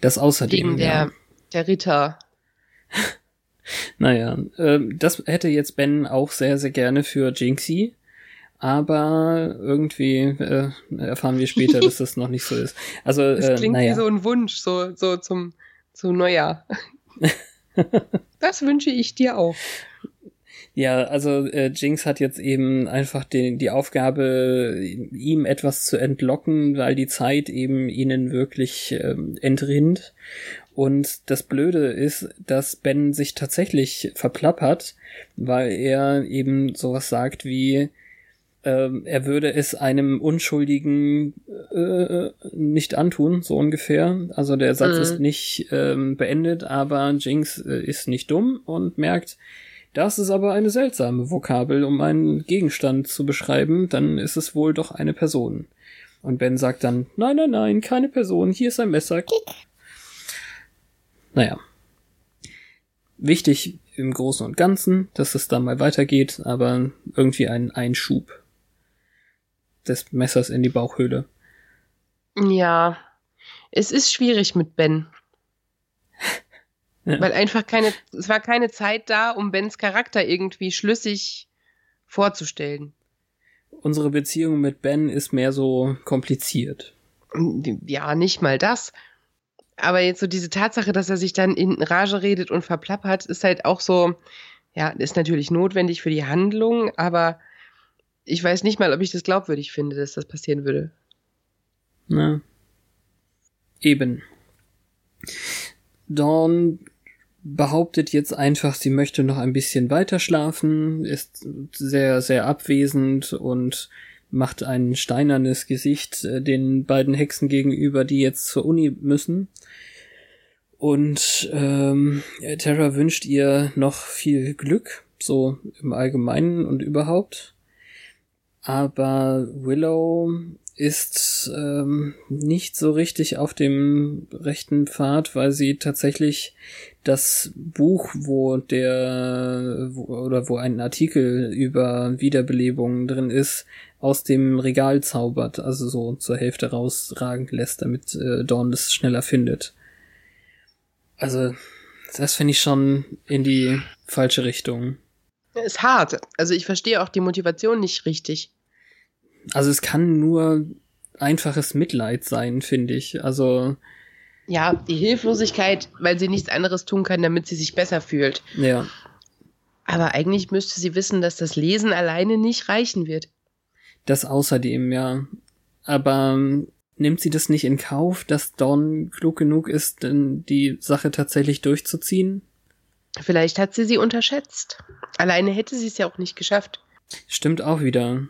Das außerdem. Wegen der, ja. der Ritter. (laughs) naja, äh, das hätte jetzt Ben auch sehr, sehr gerne für Jinxie. Aber irgendwie äh, erfahren wir später, dass (laughs) das noch nicht so ist. Also, das äh, klingt naja. wie so ein Wunsch, so, so zum, zum Neujahr. (laughs) das wünsche ich dir auch. Ja, also äh, Jinx hat jetzt eben einfach den, die Aufgabe, ihm etwas zu entlocken, weil die Zeit eben ihnen wirklich ähm, entrinnt. Und das Blöde ist, dass Ben sich tatsächlich verplappert, weil er eben sowas sagt wie, ähm, er würde es einem Unschuldigen äh, nicht antun, so ungefähr. Also der Satz mhm. ist nicht ähm, beendet, aber Jinx äh, ist nicht dumm und merkt, das ist aber eine seltsame Vokabel, um einen Gegenstand zu beschreiben, dann ist es wohl doch eine Person. Und Ben sagt dann, nein, nein, nein, keine Person, hier ist ein Messer. Naja. Wichtig im Großen und Ganzen, dass es da mal weitergeht, aber irgendwie ein Einschub des Messers in die Bauchhöhle. Ja, es ist schwierig mit Ben. (laughs) Ja. Weil einfach keine, es war keine Zeit da, um Bens Charakter irgendwie schlüssig vorzustellen. Unsere Beziehung mit Ben ist mehr so kompliziert. Ja, nicht mal das. Aber jetzt so diese Tatsache, dass er sich dann in Rage redet und verplappert, ist halt auch so, ja, ist natürlich notwendig für die Handlung, aber ich weiß nicht mal, ob ich das glaubwürdig finde, dass das passieren würde. Na. Eben. Dawn behauptet jetzt einfach, sie möchte noch ein bisschen weiter schlafen, ist sehr, sehr abwesend und macht ein steinernes Gesicht äh, den beiden Hexen gegenüber, die jetzt zur Uni müssen. Und ähm, Terra wünscht ihr noch viel Glück, so im Allgemeinen und überhaupt. Aber Willow ist ähm, nicht so richtig auf dem rechten Pfad, weil sie tatsächlich das Buch, wo der wo, oder wo ein Artikel über Wiederbelebungen drin ist, aus dem Regal zaubert, also so zur Hälfte rausragen lässt, damit äh, Dawn das schneller findet. Also, das finde ich schon in die falsche Richtung. Ist hart. Also ich verstehe auch die Motivation nicht richtig. Also es kann nur einfaches Mitleid sein, finde ich. Also ja, die Hilflosigkeit, weil sie nichts anderes tun kann, damit sie sich besser fühlt. Ja. Aber eigentlich müsste sie wissen, dass das Lesen alleine nicht reichen wird. Das außerdem, ja. Aber ähm, nimmt sie das nicht in Kauf, dass Dawn klug genug ist, denn die Sache tatsächlich durchzuziehen? Vielleicht hat sie sie unterschätzt. Alleine hätte sie es ja auch nicht geschafft. Stimmt auch wieder.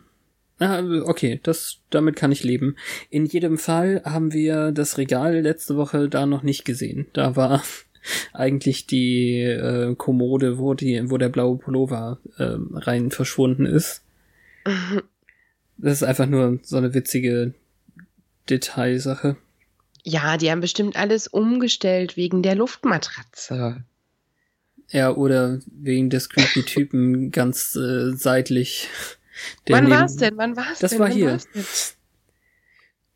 Ah, okay, das, damit kann ich leben. In jedem Fall haben wir das Regal letzte Woche da noch nicht gesehen. Da war (laughs) eigentlich die äh, Kommode, wo die, wo der blaue Pullover äh, rein verschwunden ist. (laughs) Das ist einfach nur so eine witzige Detailsache. Ja, die haben bestimmt alles umgestellt wegen der Luftmatratze. Ja, oder wegen des creepy Typen ganz äh, seitlich. Wann war's denn? Wann war's das denn? war Wann hier.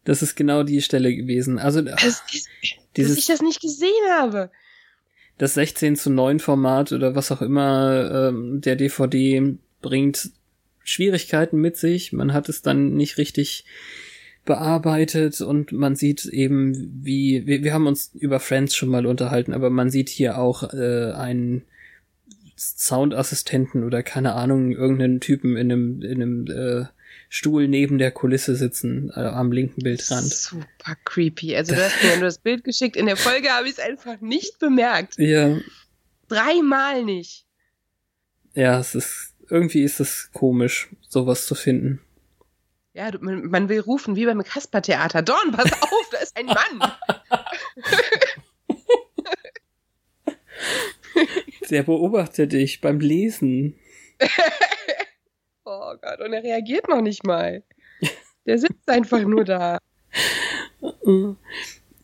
Das ist genau die Stelle gewesen. Also Das, ist, dass dieses ich das nicht gesehen habe. das 16 zu 9 Format oder was auch immer ähm, der DVD bringt Schwierigkeiten mit sich. Man hat es dann nicht richtig bearbeitet und man sieht eben, wie wir, wir haben uns über Friends schon mal unterhalten, aber man sieht hier auch äh, einen Soundassistenten oder keine Ahnung, irgendeinen Typen in einem, in einem äh, Stuhl neben der Kulisse sitzen, äh, am linken Bildrand. Super creepy. Also du hast mir nur das Bild geschickt. In der Folge habe ich es einfach nicht bemerkt. Ja, Dreimal nicht. ja, es ist, irgendwie ist es komisch, sowas zu finden. Ja, du, man, man will rufen, wie beim Kasper-Theater. Dorn, pass auf, da ist ein Mann. (laughs) (laughs) Der beobachtet dich beim Lesen. (laughs) Oh Gott, und er reagiert noch nicht mal. Der sitzt einfach nur da. (laughs)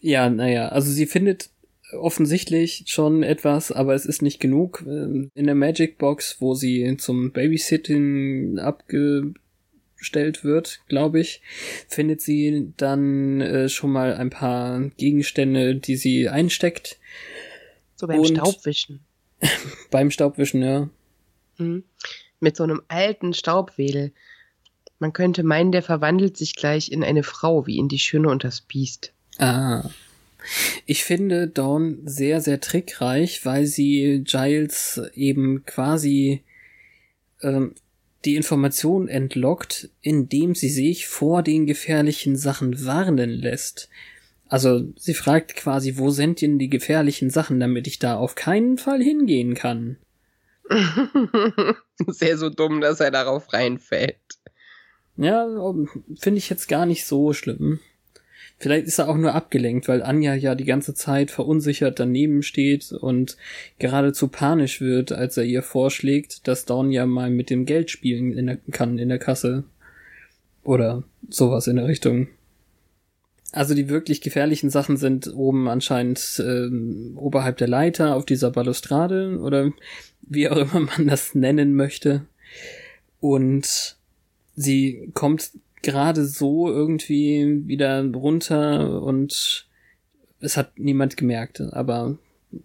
Ja, naja, also sie findet offensichtlich schon etwas, aber es ist nicht genug. Ähm, In der Magic Box, wo sie zum Babysitting abgestellt wird, glaube ich, findet sie dann äh, schon mal ein paar Gegenstände, die sie einsteckt So beim Und- Staubwischen. (laughs) beim Staubwischen, ja. Mhm. Mit so einem alten Staubwedel. Man könnte meinen, der verwandelt sich gleich in eine Frau, wie in Die Schöne und das Biest. Ah. Ich finde Dawn sehr, sehr trickreich, weil sie Giles eben quasi ähm, die Information entlockt, indem sie sich vor den gefährlichen Sachen warnen lässt. Also sie fragt quasi, wo sind denn die gefährlichen Sachen, damit ich da auf keinen Fall hingehen kann. (laughs) Sehr so dumm, dass er darauf reinfällt. Ja, um, finde ich jetzt gar nicht so schlimm. Vielleicht ist er auch nur abgelenkt, weil Anja ja die ganze Zeit verunsichert daneben steht und geradezu panisch wird, als er ihr vorschlägt, dass Dawn ja mal mit dem Geld spielen in der, kann in der Kasse. Oder sowas in der Richtung. Also die wirklich gefährlichen Sachen sind oben anscheinend ähm, oberhalb der Leiter auf dieser Balustrade oder wie auch immer man das nennen möchte. Und sie kommt gerade so irgendwie wieder runter und es hat niemand gemerkt, aber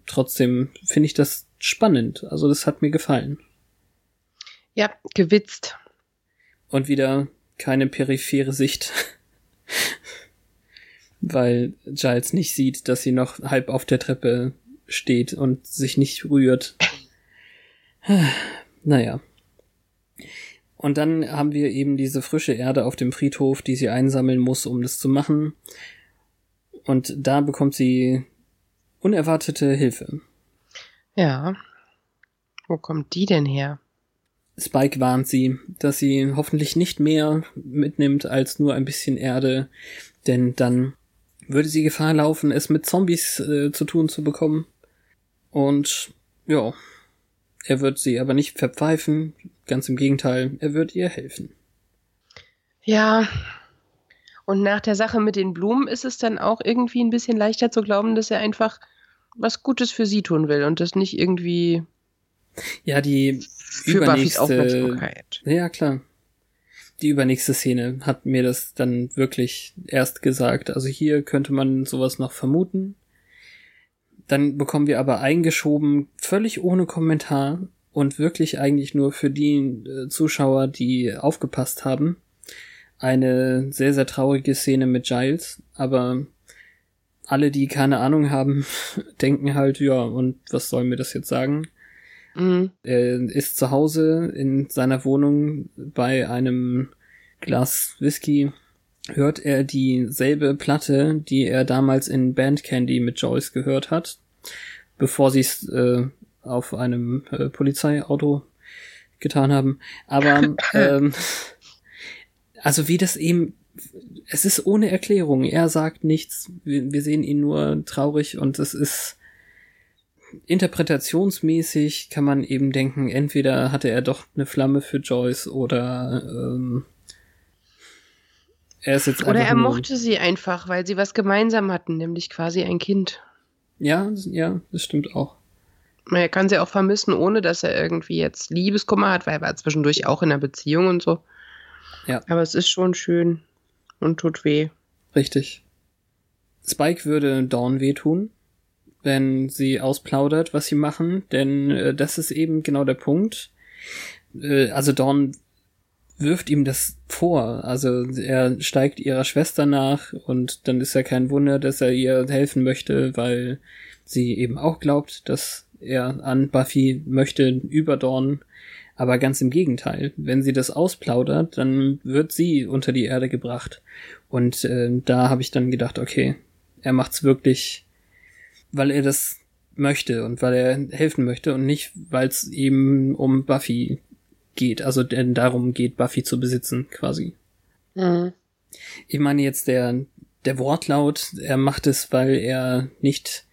trotzdem finde ich das spannend. Also das hat mir gefallen. Ja, gewitzt. Und wieder keine periphere Sicht. (laughs) Weil Giles nicht sieht, dass sie noch halb auf der Treppe steht und sich nicht rührt. (sighs) naja. Und dann haben wir eben diese frische Erde auf dem Friedhof, die sie einsammeln muss, um das zu machen. Und da bekommt sie unerwartete Hilfe. Ja. Wo kommt die denn her? Spike warnt sie, dass sie hoffentlich nicht mehr mitnimmt als nur ein bisschen Erde, denn dann würde sie Gefahr laufen, es mit Zombies äh, zu tun zu bekommen. Und ja, er wird sie aber nicht verpfeifen, ganz im Gegenteil, er wird ihr helfen. Ja. Und nach der Sache mit den Blumen ist es dann auch irgendwie ein bisschen leichter zu glauben, dass er einfach was Gutes für sie tun will und das nicht irgendwie Ja, die für Buffys übernächste, Aufmerksamkeit. ja klar. Die übernächste Szene hat mir das dann wirklich erst gesagt. Also hier könnte man sowas noch vermuten. Dann bekommen wir aber eingeschoben, völlig ohne Kommentar und wirklich eigentlich nur für die äh, Zuschauer, die aufgepasst haben, eine sehr, sehr traurige Szene mit Giles. Aber alle, die keine Ahnung haben, (laughs) denken halt, ja, und was soll mir das jetzt sagen? Mhm. Er ist zu Hause in seiner Wohnung bei einem Glas Whisky, hört er dieselbe Platte, die er damals in Bandcandy mit Joyce gehört hat, bevor sie es äh, auf einem äh, Polizeiauto getan haben. Aber (laughs) ähm, also wie das eben, es ist ohne Erklärung. Er sagt nichts. Wir, wir sehen ihn nur traurig und es ist interpretationsmäßig kann man eben denken, entweder hatte er doch eine Flamme für Joyce oder ähm, er ist jetzt Oder er mochte sie einfach, weil sie was gemeinsam hatten, nämlich quasi ein Kind. Ja, ja, das stimmt auch. Er kann sie auch vermissen, ohne dass er irgendwie jetzt Liebeskummer hat, weil er war zwischendurch auch in einer Beziehung und so. Ja. Aber es ist schon schön und tut weh. Richtig. Spike würde Dawn wehtun, wenn sie ausplaudert, was sie machen, denn äh, das ist eben genau der Punkt. Äh, also Dawn wirft ihm das vor. Also er steigt ihrer Schwester nach und dann ist ja kein Wunder, dass er ihr helfen möchte, weil sie eben auch glaubt, dass er an Buffy möchte über Dawn. Aber ganz im Gegenteil, wenn sie das ausplaudert, dann wird sie unter die Erde gebracht. Und äh, da habe ich dann gedacht, okay, er macht's wirklich, weil er das möchte und weil er helfen möchte und nicht, weil es eben um Buffy geht. Also denn darum geht, Buffy zu besitzen, quasi. Mhm. Ich meine jetzt der, der Wortlaut, er macht es, weil er nicht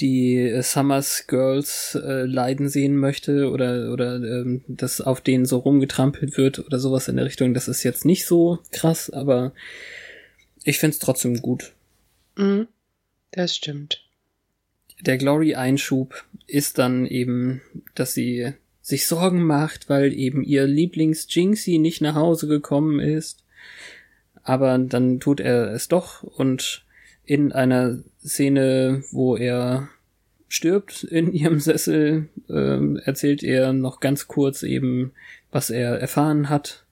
die Summers Girls äh, leiden sehen möchte oder oder ähm, dass auf denen so rumgetrampelt wird oder sowas in der Richtung. Das ist jetzt nicht so krass, aber ich find's trotzdem gut. Mhm. Das stimmt. Der Glory-Einschub ist dann eben, dass sie sich Sorgen macht, weil eben ihr Lieblings-Jinxie nicht nach Hause gekommen ist. Aber dann tut er es doch und in einer Szene, wo er stirbt in ihrem Sessel, äh, erzählt er noch ganz kurz eben, was er erfahren hat.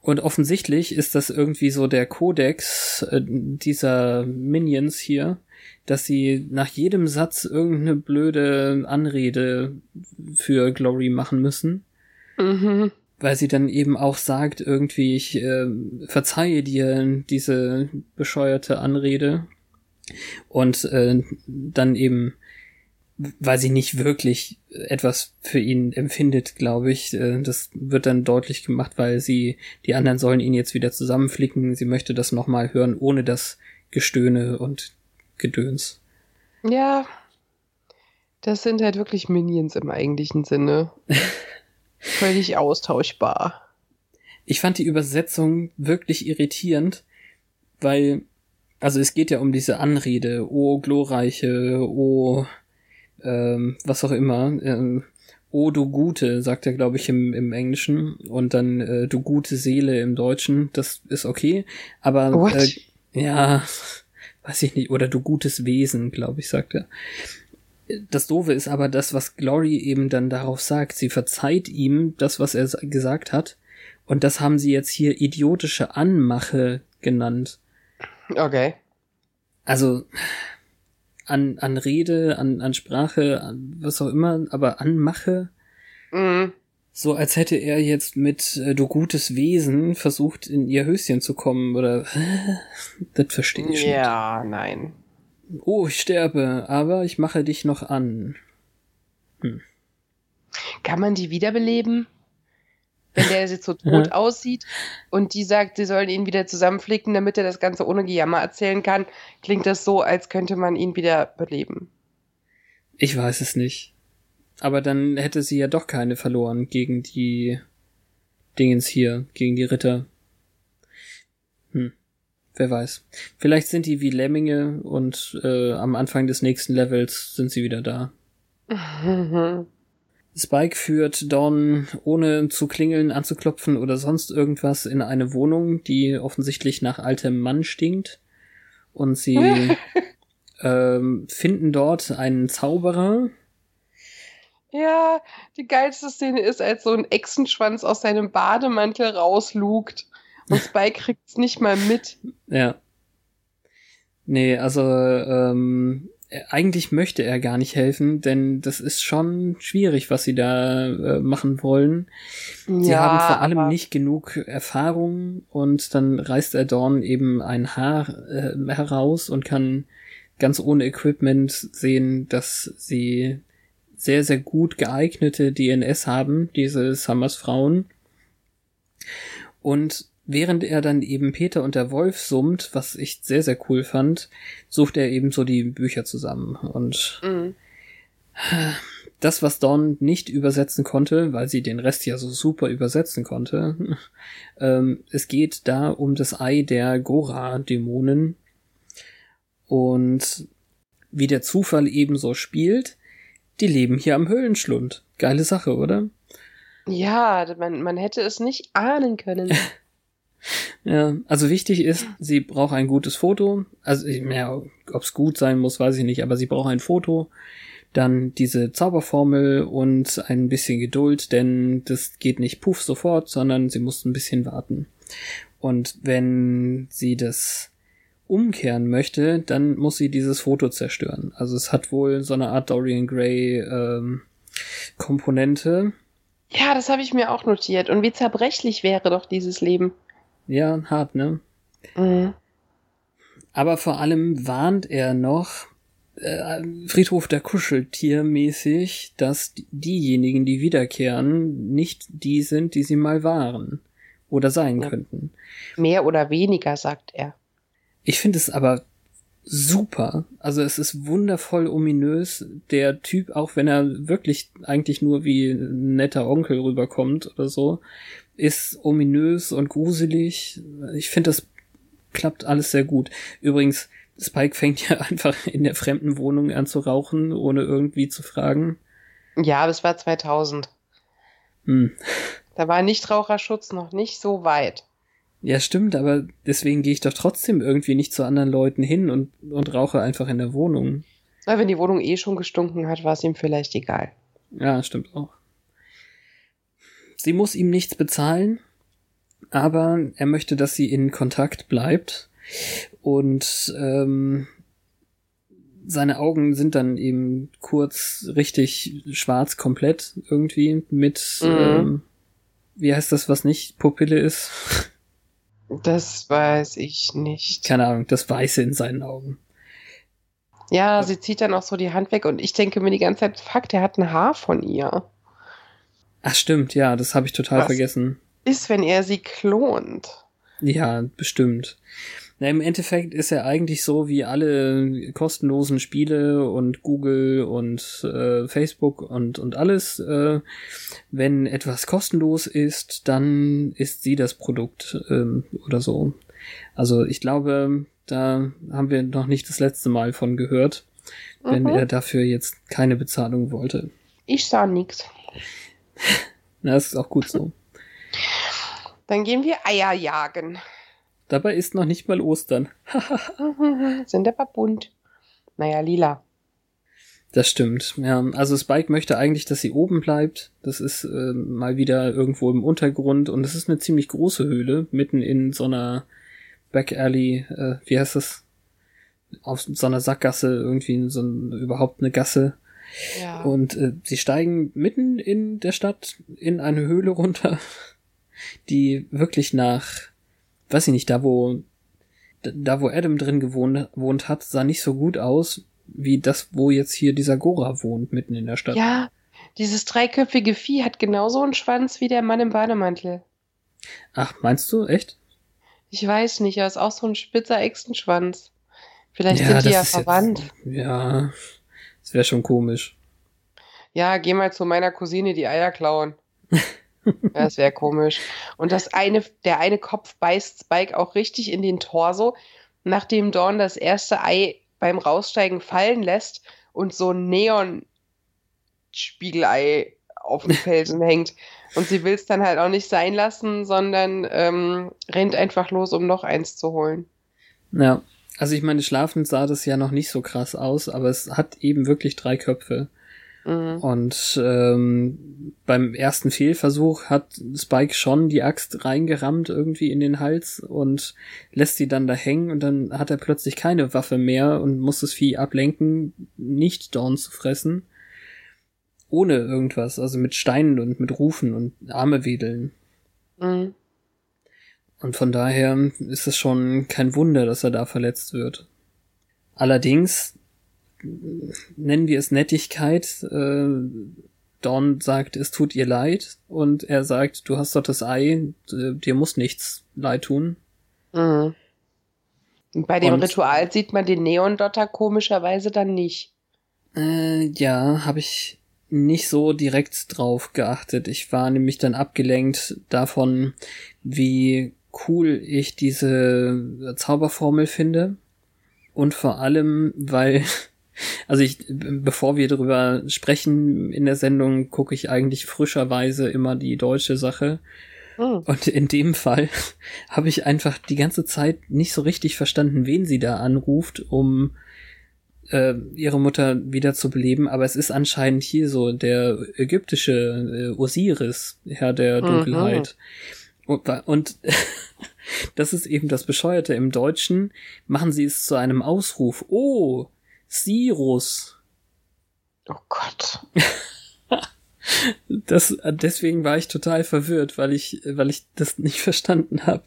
Und offensichtlich ist das irgendwie so der Kodex äh, dieser Minions hier, dass sie nach jedem Satz irgendeine blöde Anrede für Glory machen müssen. Mhm. Weil sie dann eben auch sagt, irgendwie, ich äh, verzeihe dir diese bescheuerte Anrede. Und äh, dann eben, weil sie nicht wirklich etwas für ihn empfindet, glaube ich. Äh, das wird dann deutlich gemacht, weil sie, die anderen sollen ihn jetzt wieder zusammenflicken. Sie möchte das nochmal hören, ohne das Gestöhne und Gedöns. Ja, das sind halt wirklich Minions im eigentlichen Sinne. (laughs) Völlig austauschbar. Ich fand die Übersetzung wirklich irritierend, weil, also es geht ja um diese Anrede, oh glorreiche, oh, ähm, was auch immer, ähm, oh du Gute, sagt er, glaube ich, im, im Englischen, und dann äh, du gute Seele im Deutschen, das ist okay, aber äh, ja, weiß ich nicht, oder du gutes Wesen, glaube ich, sagt er. Das Doofe ist aber das, was Glory eben dann darauf sagt. Sie verzeiht ihm das, was er gesagt hat. Und das haben sie jetzt hier idiotische Anmache genannt. Okay. Also, an, an Rede, an, an Sprache, an was auch immer, aber Anmache. Mhm. So als hätte er jetzt mit äh, du gutes Wesen versucht, in ihr Höschen zu kommen, oder (laughs) das verstehe ich ja, nicht. Ja, nein. Oh, ich sterbe, aber ich mache dich noch an. Hm. Kann man die wiederbeleben? Wenn der jetzt so (laughs) tot aussieht und die sagt, sie sollen ihn wieder zusammenflicken, damit er das Ganze ohne Gejammer erzählen kann, klingt das so, als könnte man ihn wieder beleben. Ich weiß es nicht. Aber dann hätte sie ja doch keine verloren gegen die Dingens hier, gegen die Ritter. Hm. Wer weiß. Vielleicht sind die wie Lemminge und äh, am Anfang des nächsten Levels sind sie wieder da. (laughs) Spike führt Dawn, ohne zu klingeln, anzuklopfen oder sonst irgendwas, in eine Wohnung, die offensichtlich nach altem Mann stinkt. Und sie (laughs) ähm, finden dort einen Zauberer, ja, die geilste Szene ist, als so ein Echsenschwanz aus seinem Bademantel rauslugt und (laughs) Spike kriegt's nicht mal mit. Ja. Nee, also ähm, eigentlich möchte er gar nicht helfen, denn das ist schon schwierig, was sie da äh, machen wollen. Sie ja, haben vor allem nicht genug Erfahrung und dann reißt er Dorn eben ein Haar äh, heraus und kann ganz ohne Equipment sehen, dass sie sehr, sehr gut geeignete DNS haben, diese Summers Frauen. Und während er dann eben Peter und der Wolf summt, was ich sehr, sehr cool fand, sucht er eben so die Bücher zusammen. Und mhm. das, was Dawn nicht übersetzen konnte, weil sie den Rest ja so super übersetzen konnte, (laughs) ähm, es geht da um das Ei der Gora-Dämonen. Und wie der Zufall ebenso spielt, die leben hier am Höhlenschlund. Geile Sache, oder? Ja, man, man hätte es nicht ahnen können. (laughs) ja, also wichtig ist, sie braucht ein gutes Foto. Also, ja, ob es gut sein muss, weiß ich nicht, aber sie braucht ein Foto. Dann diese Zauberformel und ein bisschen Geduld, denn das geht nicht puff sofort, sondern sie muss ein bisschen warten. Und wenn sie das umkehren möchte, dann muss sie dieses Foto zerstören. Also es hat wohl so eine Art Dorian Gray ähm, Komponente. Ja, das habe ich mir auch notiert. Und wie zerbrechlich wäre doch dieses Leben. Ja, hart, ne? Mhm. Aber vor allem warnt er noch, äh, Friedhof der Kuscheltier mäßig, dass diejenigen, die wiederkehren, nicht die sind, die sie mal waren oder sein ja. könnten. Mehr oder weniger, sagt er. Ich finde es aber super. Also es ist wundervoll ominös. Der Typ, auch wenn er wirklich eigentlich nur wie ein netter Onkel rüberkommt oder so, ist ominös und gruselig. Ich finde, das klappt alles sehr gut. Übrigens, Spike fängt ja (laughs) einfach in der fremden Wohnung an zu rauchen, ohne irgendwie zu fragen. Ja, das war 2000. Hm. Da war Nichtraucherschutz noch nicht so weit. Ja, stimmt, aber deswegen gehe ich doch trotzdem irgendwie nicht zu anderen Leuten hin und, und rauche einfach in der Wohnung. Weil wenn die Wohnung eh schon gestunken hat, war es ihm vielleicht egal. Ja, stimmt auch. Sie muss ihm nichts bezahlen, aber er möchte, dass sie in Kontakt bleibt. Und ähm, seine Augen sind dann eben kurz richtig schwarz komplett irgendwie mit, mhm. ähm, wie heißt das, was nicht Pupille ist? (laughs) Das weiß ich nicht. Keine Ahnung, das Weiße in seinen Augen. Ja, sie zieht dann auch so die Hand weg und ich denke mir die ganze Zeit, fuck, der hat ein Haar von ihr. Ach stimmt, ja, das habe ich total Was vergessen. Ist, wenn er sie klont. Ja, bestimmt. Na, im Endeffekt ist er eigentlich so wie alle kostenlosen Spiele und Google und äh, Facebook und, und alles. Äh, wenn etwas kostenlos ist, dann ist sie das Produkt ähm, oder so. Also ich glaube, da haben wir noch nicht das letzte Mal von gehört, wenn mhm. er dafür jetzt keine Bezahlung wollte. Ich sah nix. (laughs) Na, das ist auch gut so. Dann gehen wir Eier jagen. Dabei ist noch nicht mal Ostern. (laughs) Sind aber bunt. Naja, lila. Das stimmt. Ja, also Spike möchte eigentlich, dass sie oben bleibt. Das ist äh, mal wieder irgendwo im Untergrund und es ist eine ziemlich große Höhle, mitten in so einer Back Alley, äh, wie heißt das? Auf so einer Sackgasse, irgendwie so ein, überhaupt eine Gasse. Ja. Und äh, sie steigen mitten in der Stadt in eine Höhle runter, (laughs) die wirklich nach weiß ich nicht, da wo, da wo Adam drin gewohnt, gewohnt hat, sah nicht so gut aus, wie das, wo jetzt hier dieser Gora wohnt, mitten in der Stadt. Ja, dieses dreiköpfige Vieh hat genauso einen Schwanz wie der Mann im Bademantel. Ach, meinst du, echt? Ich weiß nicht, er ist auch so ein spitzer Echsenschwanz. Vielleicht ja, sind die ja verwandt. Jetzt, ja, das wäre schon komisch. Ja, geh mal zu meiner Cousine die Eier klauen. (laughs) Das wäre komisch. Und das eine, der eine Kopf beißt Spike auch richtig in den Torso, nachdem Dawn das erste Ei beim Raussteigen fallen lässt und so ein Neon-Spiegelei auf dem Felsen (laughs) hängt. Und sie will es dann halt auch nicht sein lassen, sondern ähm, rennt einfach los, um noch eins zu holen. Ja, also ich meine, schlafend sah das ja noch nicht so krass aus, aber es hat eben wirklich drei Köpfe. Mhm. Und ähm, beim ersten Fehlversuch hat Spike schon die Axt reingerammt irgendwie in den Hals und lässt sie dann da hängen und dann hat er plötzlich keine Waffe mehr und muss das Vieh ablenken, nicht Dawn zu fressen. Ohne irgendwas, also mit Steinen und mit Rufen und Arme wedeln. Mhm. Und von daher ist es schon kein Wunder, dass er da verletzt wird. Allerdings nennen wir es Nettigkeit. Äh, Dawn sagt, es tut ihr leid und er sagt, du hast doch das Ei, dir muss nichts leid tun. Mhm. Bei dem und, Ritual sieht man den Neondotter komischerweise dann nicht. Äh, ja, habe ich nicht so direkt drauf geachtet. Ich war nämlich dann abgelenkt davon, wie cool ich diese Zauberformel finde. Und vor allem, weil, also ich, bevor wir darüber sprechen in der Sendung, gucke ich eigentlich frischerweise immer die deutsche Sache. Oh. Und in dem Fall (laughs) habe ich einfach die ganze Zeit nicht so richtig verstanden, wen sie da anruft, um äh, ihre Mutter wieder zu beleben, aber es ist anscheinend hier so der ägyptische äh, Osiris, Herr der. Dunkelheit. Mhm. Und, und (laughs) das ist eben das Bescheuerte. Im Deutschen machen sie es zu einem Ausruf. Oh, Sirus. Oh Gott. (laughs) Das, deswegen war ich total verwirrt, weil ich, weil ich das nicht verstanden habe.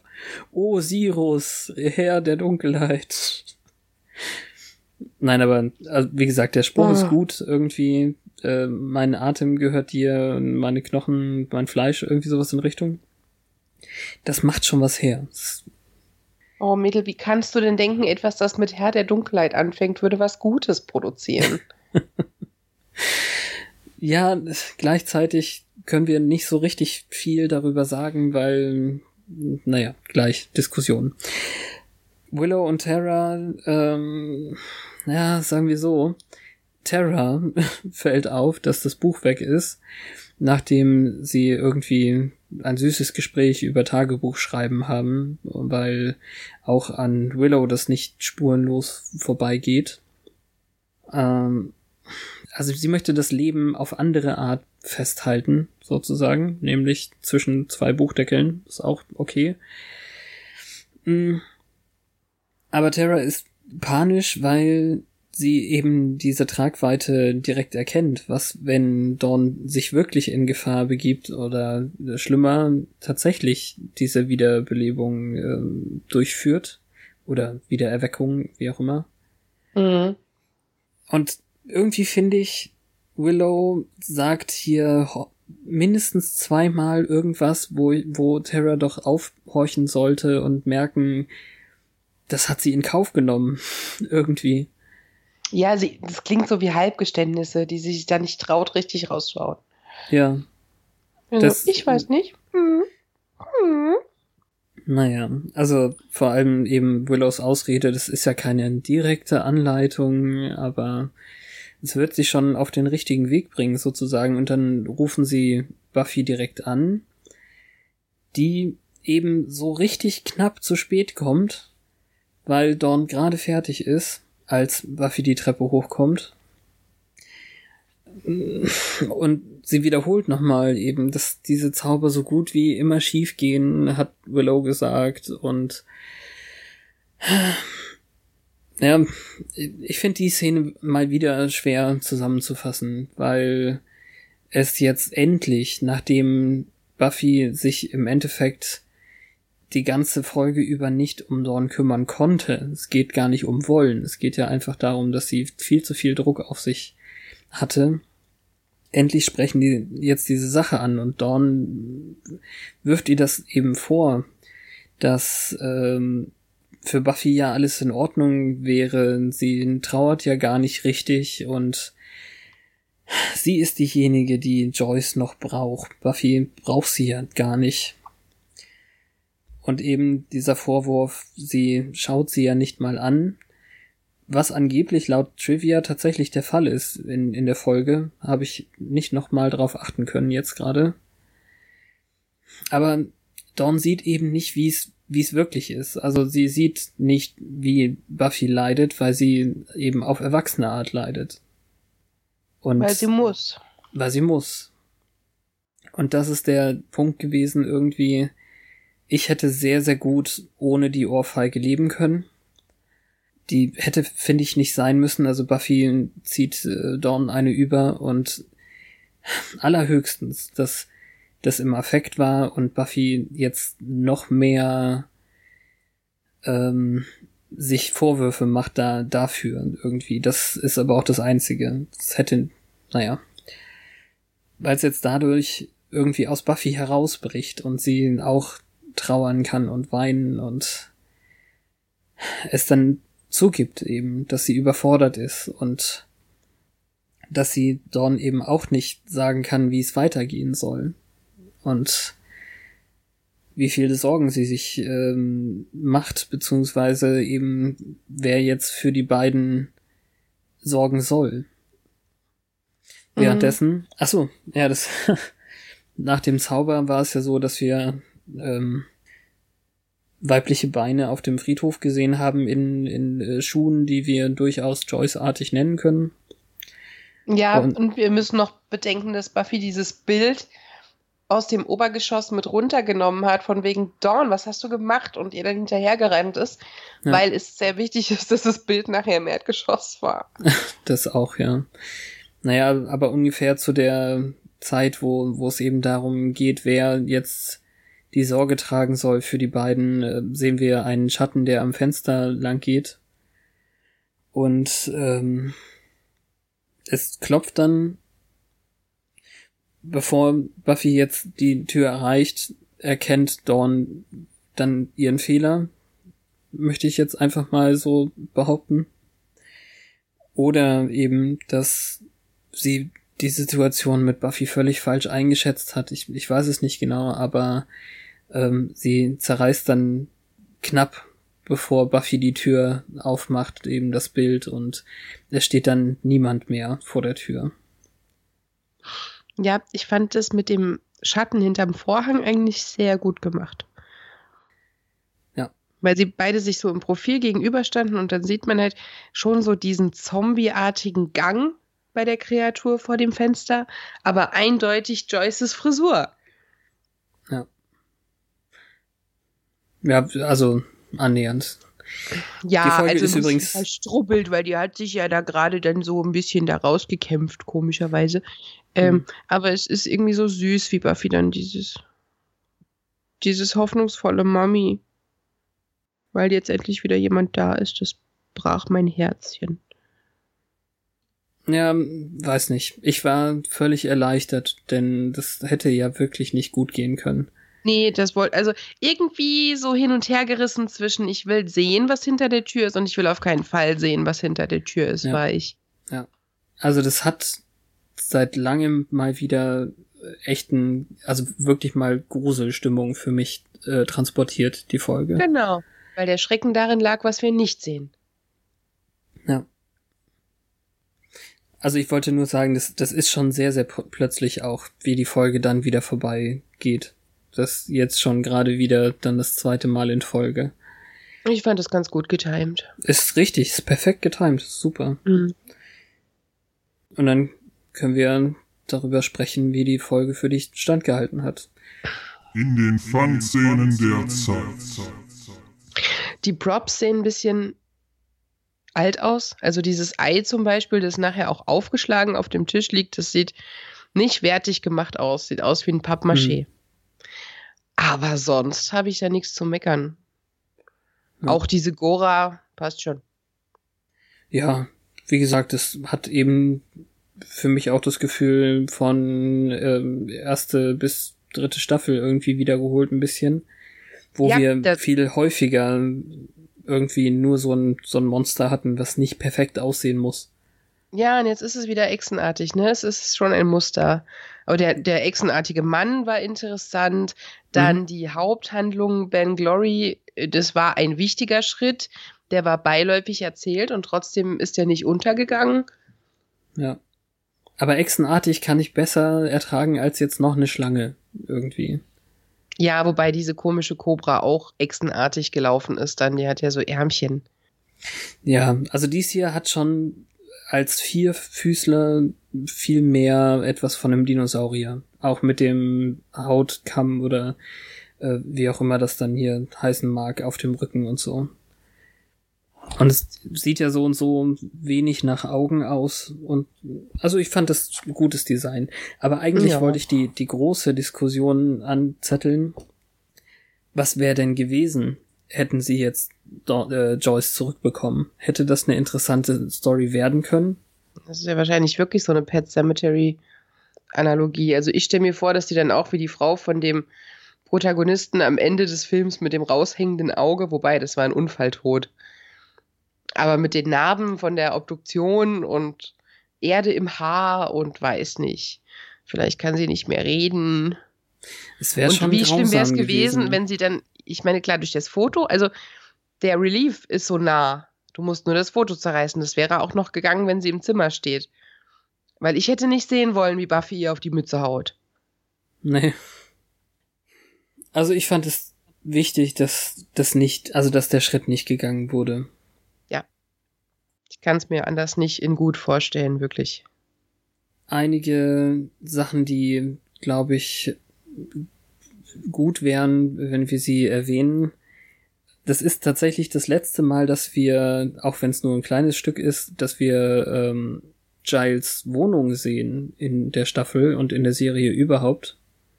Oh, Sirus, Herr der Dunkelheit. Nein, aber also, wie gesagt, der Spruch oh. ist gut. Irgendwie, äh, mein Atem gehört dir, meine Knochen, mein Fleisch, irgendwie sowas in Richtung. Das macht schon was her. Oh, Mädel, wie kannst du denn denken, etwas, das mit Herr der Dunkelheit anfängt, würde was Gutes produzieren? (laughs) ja, gleichzeitig können wir nicht so richtig viel darüber sagen, weil, naja, gleich Diskussion. Willow und Terra, ähm, ja, sagen wir so, Terra (laughs) fällt auf, dass das Buch weg ist, nachdem sie irgendwie ein süßes Gespräch über Tagebuchschreiben haben, weil auch an Willow das nicht spurenlos vorbeigeht. Ähm, also sie möchte das Leben auf andere Art festhalten, sozusagen, nämlich zwischen zwei Buchdeckeln, ist auch okay. Mm. Aber Terra ist panisch, weil sie eben diese Tragweite direkt erkennt. Was, wenn Dawn sich wirklich in Gefahr begibt oder schlimmer tatsächlich diese Wiederbelebung äh, durchführt oder Wiedererweckung, wie auch immer. Mhm. Und irgendwie finde ich, Willow sagt hier mindestens zweimal irgendwas, wo, wo Terra doch aufhorchen sollte und merken, das hat sie in Kauf genommen. (laughs) irgendwie. Ja, sie, das klingt so wie Halbgeständnisse, die sie sich da nicht traut, richtig rausschauen. Ja. Also, das, ich weiß nicht. Hm. Hm. Naja, also vor allem eben Willows Ausrede, das ist ja keine direkte Anleitung, aber es wird sie schon auf den richtigen Weg bringen, sozusagen. Und dann rufen sie Buffy direkt an, die eben so richtig knapp zu spät kommt, weil Dawn gerade fertig ist, als Buffy die Treppe hochkommt. Und sie wiederholt nochmal eben, dass diese Zauber so gut wie immer schief gehen, hat Willow gesagt. Und ja, ich finde die Szene mal wieder schwer zusammenzufassen, weil es jetzt endlich, nachdem Buffy sich im Endeffekt die ganze Folge über nicht um Dorn kümmern konnte. Es geht gar nicht um Wollen. Es geht ja einfach darum, dass sie viel zu viel Druck auf sich hatte. Endlich sprechen die jetzt diese Sache an und Dorn wirft ihr das eben vor, dass ähm, für Buffy ja alles in Ordnung wäre. Sie trauert ja gar nicht richtig und sie ist diejenige, die Joyce noch braucht. Buffy braucht sie ja gar nicht. Und eben dieser Vorwurf, sie schaut sie ja nicht mal an, was angeblich laut Trivia tatsächlich der Fall ist in, in der Folge, habe ich nicht nochmal drauf achten können jetzt gerade. Aber Dawn sieht eben nicht, wie es wie es wirklich ist. Also sie sieht nicht, wie Buffy leidet, weil sie eben auf erwachsene Art leidet. Und weil sie muss. Weil sie muss. Und das ist der Punkt gewesen, irgendwie, ich hätte sehr, sehr gut ohne die Ohrfeige leben können. Die hätte, finde ich, nicht sein müssen. Also Buffy zieht äh, Dawn eine über und (laughs) allerhöchstens, dass das im Affekt war und Buffy jetzt noch mehr ähm, sich Vorwürfe macht da dafür irgendwie. Das ist aber auch das Einzige. Das hätte, naja, weil es jetzt dadurch irgendwie aus Buffy herausbricht und sie auch trauern kann und weinen und es dann zugibt eben, dass sie überfordert ist und dass sie Dawn eben auch nicht sagen kann, wie es weitergehen soll. Und wie viele Sorgen sie sich ähm, macht, beziehungsweise eben wer jetzt für die beiden sorgen soll. Mhm. Währenddessen, ach so, ja, das (laughs) nach dem Zauber war es ja so, dass wir ähm, weibliche Beine auf dem Friedhof gesehen haben in, in äh, Schuhen, die wir durchaus Joyce-artig nennen können. Ja, und, und wir müssen noch bedenken, dass Buffy dieses Bild aus dem Obergeschoss mit runtergenommen hat, von wegen Dawn, was hast du gemacht? Und ihr dann hinterhergerannt ist, ja. weil es sehr wichtig ist, dass das Bild nachher im Erdgeschoss war. (laughs) das auch, ja. Naja, aber ungefähr zu der Zeit, wo, wo es eben darum geht, wer jetzt die Sorge tragen soll für die beiden, äh, sehen wir einen Schatten, der am Fenster lang geht. Und ähm, es klopft dann bevor Buffy jetzt die Tür erreicht, erkennt Dawn dann ihren Fehler. Möchte ich jetzt einfach mal so behaupten. Oder eben, dass sie die Situation mit Buffy völlig falsch eingeschätzt hat. Ich, ich weiß es nicht genau, aber ähm, sie zerreißt dann knapp, bevor Buffy die Tür aufmacht, eben das Bild und es steht dann niemand mehr vor der Tür. Ja, ich fand das mit dem Schatten hinterm Vorhang eigentlich sehr gut gemacht. Ja. Weil sie beide sich so im Profil gegenüberstanden und dann sieht man halt schon so diesen zombieartigen Gang bei der Kreatur vor dem Fenster, aber eindeutig Joyces Frisur. Ja, also annähernd. Ja, die Folge also ist übrigens verstrubbelt, weil die hat sich ja da gerade dann so ein bisschen da rausgekämpft, komischerweise. Ähm, mhm. Aber es ist irgendwie so süß, wie Buffy dann dieses, dieses hoffnungsvolle Mami. Weil jetzt endlich wieder jemand da ist, das brach mein Herzchen. Ja, weiß nicht. Ich war völlig erleichtert, denn das hätte ja wirklich nicht gut gehen können. Nee, das wollte, also irgendwie so hin und her gerissen zwischen, ich will sehen, was hinter der Tür ist und ich will auf keinen Fall sehen, was hinter der Tür ist, ja. war ich. Ja. Also das hat seit langem mal wieder echten, also wirklich mal Gruselstimmung für mich äh, transportiert, die Folge. Genau, weil der Schrecken darin lag, was wir nicht sehen. Ja. Also ich wollte nur sagen, das, das ist schon sehr, sehr plötzlich auch, wie die Folge dann wieder vorbei geht. Das jetzt schon gerade wieder dann das zweite Mal in Folge. Ich fand das ganz gut getimed. Ist richtig, ist perfekt getimed, super. Mhm. Und dann können wir darüber sprechen, wie die Folge für dich standgehalten hat. In den Fun-Szenen der Zeit. Die Props sehen ein bisschen alt aus. Also dieses Ei zum Beispiel, das nachher auch aufgeschlagen auf dem Tisch liegt, das sieht nicht wertig gemacht aus. Sieht aus wie ein Pappmaché. Hm. Aber sonst habe ich ja nichts zu meckern. Ja. Auch diese Gora passt schon. Ja, wie gesagt, es hat eben für mich auch das Gefühl von ähm, erste bis dritte Staffel irgendwie wiedergeholt ein bisschen, wo ja, wir viel häufiger irgendwie nur so ein, so ein Monster hatten, was nicht perfekt aussehen muss. Ja, und jetzt ist es wieder echsenartig, ne? Es ist schon ein Muster. Aber der, der echsenartige Mann war interessant. Dann mhm. die Haupthandlung Ben Glory, das war ein wichtiger Schritt. Der war beiläufig erzählt und trotzdem ist er nicht untergegangen. Ja. Aber echsenartig kann ich besser ertragen als jetzt noch eine Schlange irgendwie. Ja, wobei diese komische Cobra auch echsenartig gelaufen ist, dann die hat ja so Ärmchen. Ja, also dies hier hat schon als Vierfüßler viel mehr etwas von einem Dinosaurier. Auch mit dem Hautkamm oder äh, wie auch immer das dann hier heißen mag auf dem Rücken und so. Und es sieht ja so und so wenig nach Augen aus. Und also ich fand das gutes Design. Aber eigentlich ja. wollte ich die, die große Diskussion anzetteln. Was wäre denn gewesen, hätten sie jetzt Do äh, Joyce zurückbekommen. Hätte das eine interessante Story werden können? Das ist ja wahrscheinlich wirklich so eine Pet Cemetery Analogie. Also ich stelle mir vor, dass die dann auch wie die Frau von dem Protagonisten am Ende des Films mit dem raushängenden Auge, wobei das war ein Unfalltod, aber mit den Narben von der Obduktion und Erde im Haar und weiß nicht. Vielleicht kann sie nicht mehr reden. Es wäre Und schon wie schlimm wäre es grausam gewesen, wenn sie dann, ich meine, klar, durch das Foto, also der Relief ist so nah. Du musst nur das Foto zerreißen. Das wäre auch noch gegangen, wenn sie im Zimmer steht. Weil ich hätte nicht sehen wollen, wie Buffy ihr auf die Mütze haut. Nee. Also ich fand es wichtig, dass das nicht, also dass der Schritt nicht gegangen wurde. Ich kann es mir anders nicht in gut vorstellen, wirklich. Einige Sachen, die, glaube ich, gut wären, wenn wir sie erwähnen. Das ist tatsächlich das letzte Mal, dass wir, auch wenn es nur ein kleines Stück ist, dass wir ähm, Giles Wohnung sehen in der Staffel und in der Serie überhaupt.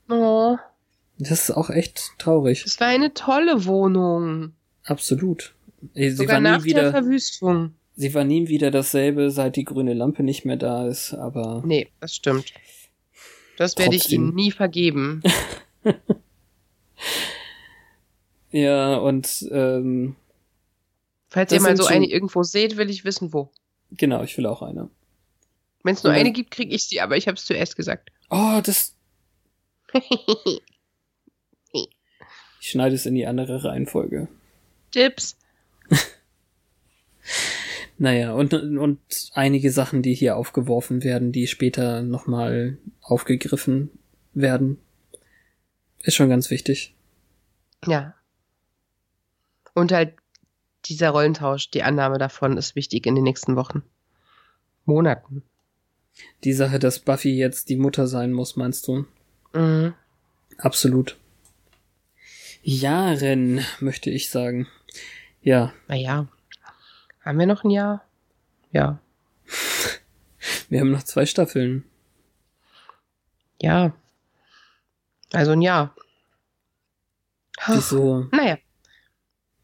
Oh, Das ist auch echt traurig. das war eine tolle Wohnung. Absolut. Sie Sogar war nach nie der wieder, Verwüstung. sie war nie wieder dasselbe, seit die grüne Lampe nicht mehr da ist, aber Nee, das stimmt. Das werde ich. Ihnen nie vergeben. (laughs) ja, und ähm, Falls ihr mal so eine irgendwo seht, will ich wissen, wo. genau, ich will auch eine. Wenn es nur dann- eine gibt, kriege ich sie, aber ich habe es zuerst gesagt. Oh, das. (laughs) Ich schneide es in die andere Reihenfolge. Tipps. (laughs) Naja, und, und einige Sachen, die hier aufgeworfen werden, die später nochmal aufgegriffen werden. Ist schon ganz wichtig. Ja. Und halt dieser Rollentausch, die Annahme davon ist wichtig in den nächsten Wochen. Monaten. Die Sache, dass Buffy jetzt die Mutter sein muss, meinst du? Mhm. Absolut. Jahren, möchte ich sagen. Ja, Naja. Haben wir noch ein Jahr? Ja. (laughs) wir haben noch zwei Staffeln. Ja. Also ein Jahr. Wieso? Naja.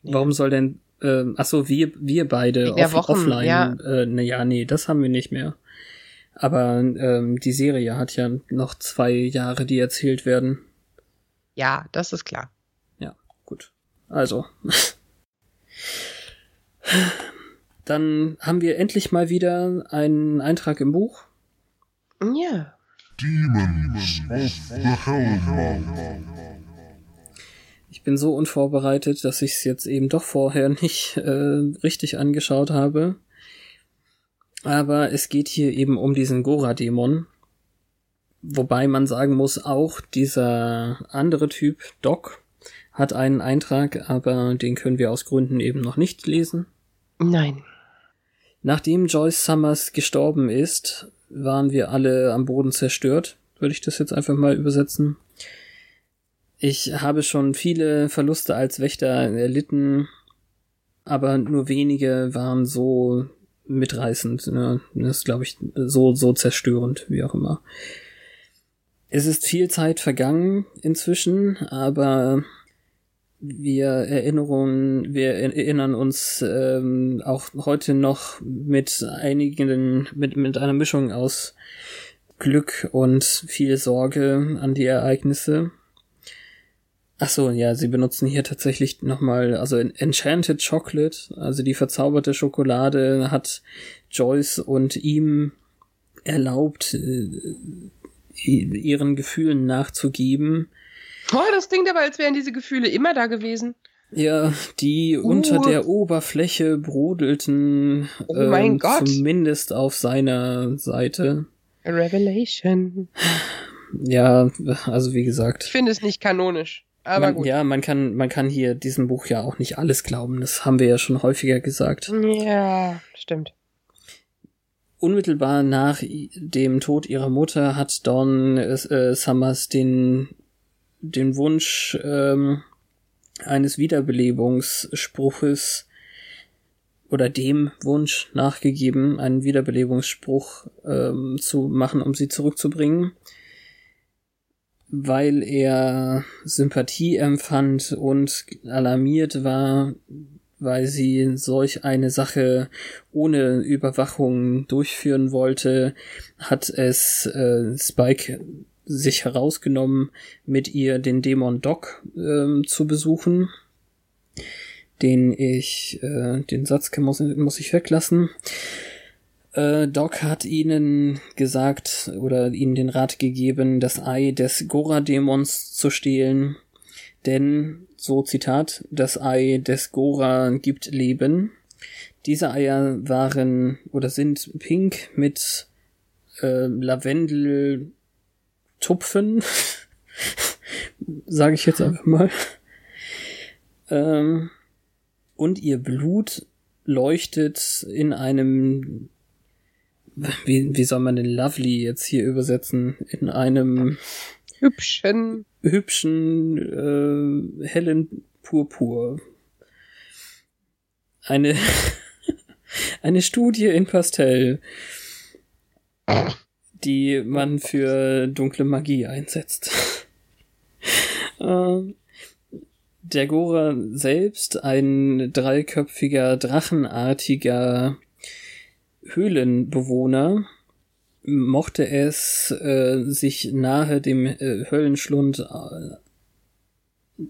Warum soll denn, ähm, ach so, wir, wir beide off, Wochen, offline, ja. äh, na ja, nee, das haben wir nicht mehr. Aber ähm, die Serie hat ja noch zwei Jahre, die erzählt werden. Ja, das ist klar. Ja, gut. Also. (laughs) Dann haben wir endlich mal wieder einen Eintrag im Buch. Ja. Demons of the Hellmouth. Ich bin so unvorbereitet, dass ich es jetzt eben doch vorher (laughs) nicht äh, richtig angeschaut habe. Aber es geht hier eben um diesen Gora-Dämon. Wobei man sagen muss, auch dieser andere Typ, Doc, hat einen Eintrag, aber den können wir aus Gründen eben noch nicht lesen. Nein. Nachdem Joyce Summers gestorben ist, waren wir alle am Boden zerstört, würde ich das jetzt einfach mal übersetzen. Ich habe schon viele Verluste als Wächter erlitten, aber nur wenige waren so mitreißend. Ne? Das ist, glaube ich, so, so zerstörend, wie auch immer. Es ist viel Zeit vergangen inzwischen, aber wir Erinnerungen, wir erinnern uns ähm, auch heute noch mit einigen, mit, mit einer Mischung aus Glück und viel Sorge an die Ereignisse. Ach so, ja, sie benutzen hier tatsächlich nochmal, also Enchanted Chocolate, also die verzauberte Schokolade hat Joyce und ihm erlaubt, äh, ihren Gefühlen nachzugeben. Oh, das klingt aber, als wären diese Gefühle immer da gewesen. Ja, die unter Uh. der Oberfläche brodelten, Oh mein ähm, Gott. zumindest auf seiner Seite. A Revelation. Ja, also wie Ich gesagt, finde es nicht kanonisch. Aber man, gut. ja, man kann, man kann hier diesem Buch ja auch nicht alles glauben. Das haben wir ja schon häufiger gesagt. Ja, stimmt. Unmittelbar nach dem Tod ihrer Mutter hat Dawn äh, Summers den, den Wunsch ähm, eines Wiederbelebungsspruches oder dem Wunsch nachgegeben, einen Wiederbelebungsspruch ähm, zu machen, um sie zurückzubringen. Weil er Sympathie empfand und alarmiert war, weil sie solch eine Sache ohne Überwachung durchführen wollte, hat es äh, Spike sich herausgenommen, mit ihr den Dämon Doc äh, zu besuchen, den ich, äh, den Satz muss, muss ich weglassen. Äh, Doc hat ihnen gesagt oder ihnen den Rat gegeben, das Ei des Gora-Dämons zu stehlen, denn, so Zitat, das Ei des Gora gibt Leben. Diese Eier waren oder sind pink mit äh, Lavendel Tupfen, (laughs) sage ich jetzt einfach mal. Ähm, und ihr Blut leuchtet in einem, wie, wie soll man den Lovely jetzt hier übersetzen? In einem Hübschen. hübschen, äh, hellen Purpur. Eine, (laughs) eine Studie in Pastell die man für dunkle Magie einsetzt. (laughs) Ähm, der Gora selbst, ein dreiköpfiger, drachenartiger Höhlenbewohner, mochte es äh, sich nahe dem äh, Höllenschlund äh,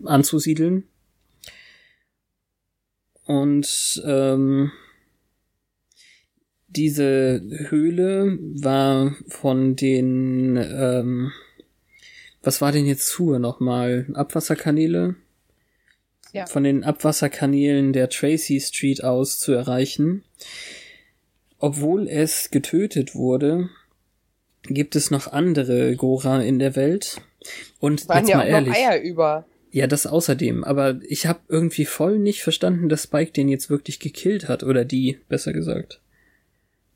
anzusiedeln. Und ähm, diese Höhle war von den, ähm, was war denn jetzt zu nochmal? Abwasserkanäle? Ja. Von den Abwasserkanälen der Tracy Street aus zu erreichen. Obwohl es getötet wurde, gibt es noch andere Gora in der Welt. Und Waren jetzt ja mal auch ehrlich. noch Eier über. Ja, das außerdem. Aber ich habe irgendwie voll nicht verstanden, dass Spike den jetzt wirklich gekillt hat. Oder die, besser gesagt.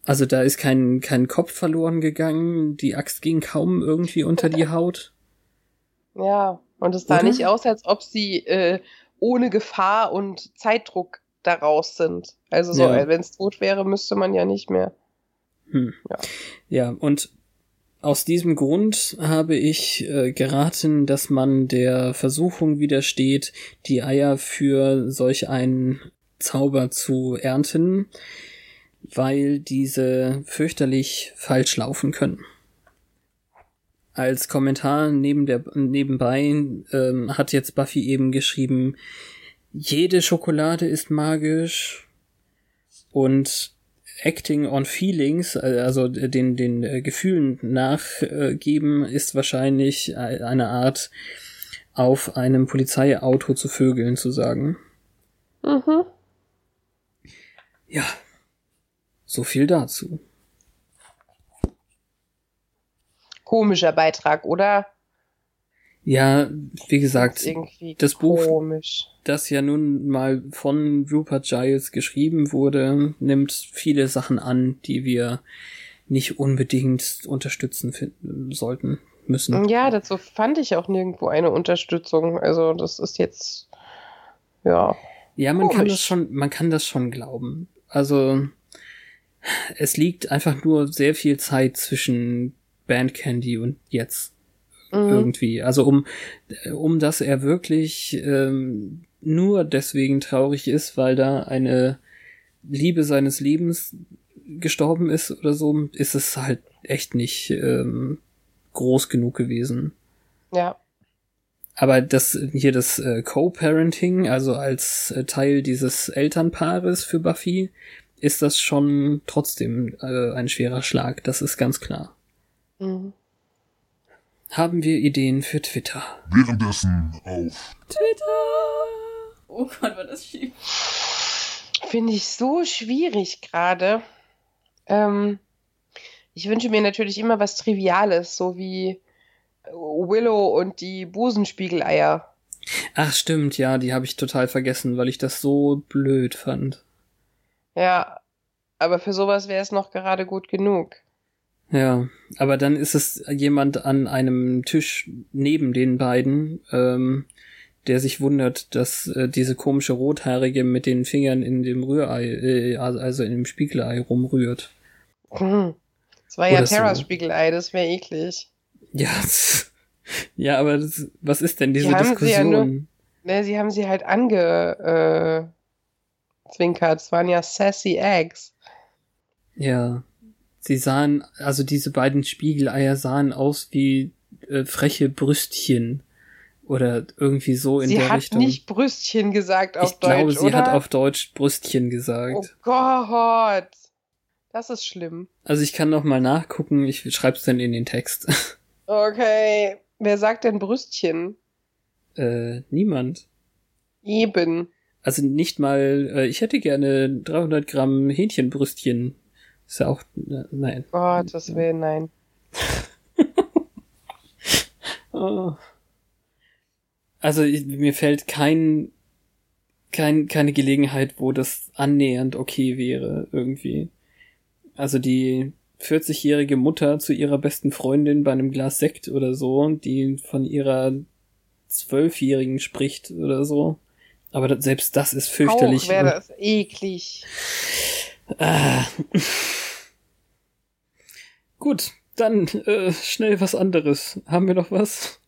Also da ist kein, kein Kopf verloren gegangen. Die Axt ging kaum irgendwie unter die Haut. Ja. Und es sah Oder? nicht aus, als ob sie äh, ohne Gefahr und Zeitdruck daraus sind. Also so, Ja. wenn es tot wäre, müsste man ja nicht mehr. Hm. Ja. Ja, und aus diesem Grund habe ich äh, geraten, dass man der Versuchung widersteht, die Eier für solch einen Zauber zu ernten, weil diese fürchterlich falsch laufen können. Als Kommentar neben der, nebenbei ähm, hat jetzt Buffy eben geschrieben, jede Schokolade ist magisch und Acting on Feelings, äh, also den, den äh, Gefühlen nachgeben, ist wahrscheinlich äh, eine Art, auf einem Polizeiauto zu vögeln zu sagen. Mhm. Ja, so viel dazu. Komischer Beitrag, oder? Ja, wie gesagt, das Buch- komisch. das ja nun mal von Rupert Giles geschrieben wurde, nimmt viele Sachen an, die wir nicht unbedingt unterstützen finden sollten müssen. Ja, dazu fand ich auch nirgendwo eine Unterstützung. Also das ist jetzt, ja. Ja, man kann Komisch. das schon, man kann das schon glauben. Also es liegt einfach nur sehr viel Zeit zwischen Band Candy und jetzt Mhm. irgendwie. Also um um dass er wirklich ähm, nur deswegen traurig ist, weil da eine Liebe seines Lebens gestorben ist oder so, ist es halt echt nicht ähm, groß genug gewesen. Ja. Aber das hier das äh, Co-Parenting, also als äh, Teil dieses Elternpaares für Buffy, ist das schon trotzdem äh, ein schwerer Schlag. Das ist ganz klar. Mhm. Haben wir Ideen für Twitter? Währenddessen auf Oh Gott, war das schief. Finde ich so schwierig gerade. Ähm, ich wünsche mir natürlich immer was Triviales, so wie Willow und die Busenspiegeleier. Ach stimmt, ja, die habe ich total vergessen, weil ich das so blöd fand. Ja, aber für sowas wäre es noch gerade gut genug. Ja, aber dann ist es jemand an einem Tisch neben den beiden, ähm, der sich wundert, dass äh, diese komische Rothaarige mit den Fingern in dem Rührei, äh, also in dem Spiegelei rumrührt. Hm. Das war ja Oder so. Terra Spiegelei, das wäre eklig. Ja, Ja, aber das, was ist denn diese Die sie ja Diskussion? nur- Ne, sie haben sie halt ange äh. Es waren ja sassy Eggs. Ja. Sie sahen, also diese beiden Spiegeleier sahen aus wie äh, freche Brüstchen. Oder irgendwie so in sie der hat Richtung. nicht Brüstchen gesagt auf ich glaube, Deutsch, sie oder? hat auf Deutsch Brüstchen Oh gesagt. Gott. Das ist schlimm. Also ich kann noch mal nachgucken, ich schreib's dann in den Text. (laughs) Okay. Wer sagt denn Brüstchen? äh, niemand. Eben. Also nicht mal, äh, ich hätte gerne 300 Gramm Hähnchenbrüstchen. Ist ja auch, äh, nein. Gottes Willen, nein. (laughs) Oh. Also ich, mir fällt kein, kein, keine Gelegenheit, wo das annähernd okay wäre, irgendwie. Also die 40-jährige Mutter zu ihrer besten Freundin bei einem Glas Sekt oder so, die von ihrer Zwölfjährigen spricht oder so. Aber das, selbst das ist fürchterlich. Auch wäre das eklig. Ah. Gut, dann äh, schnell was anderes. Haben wir noch was?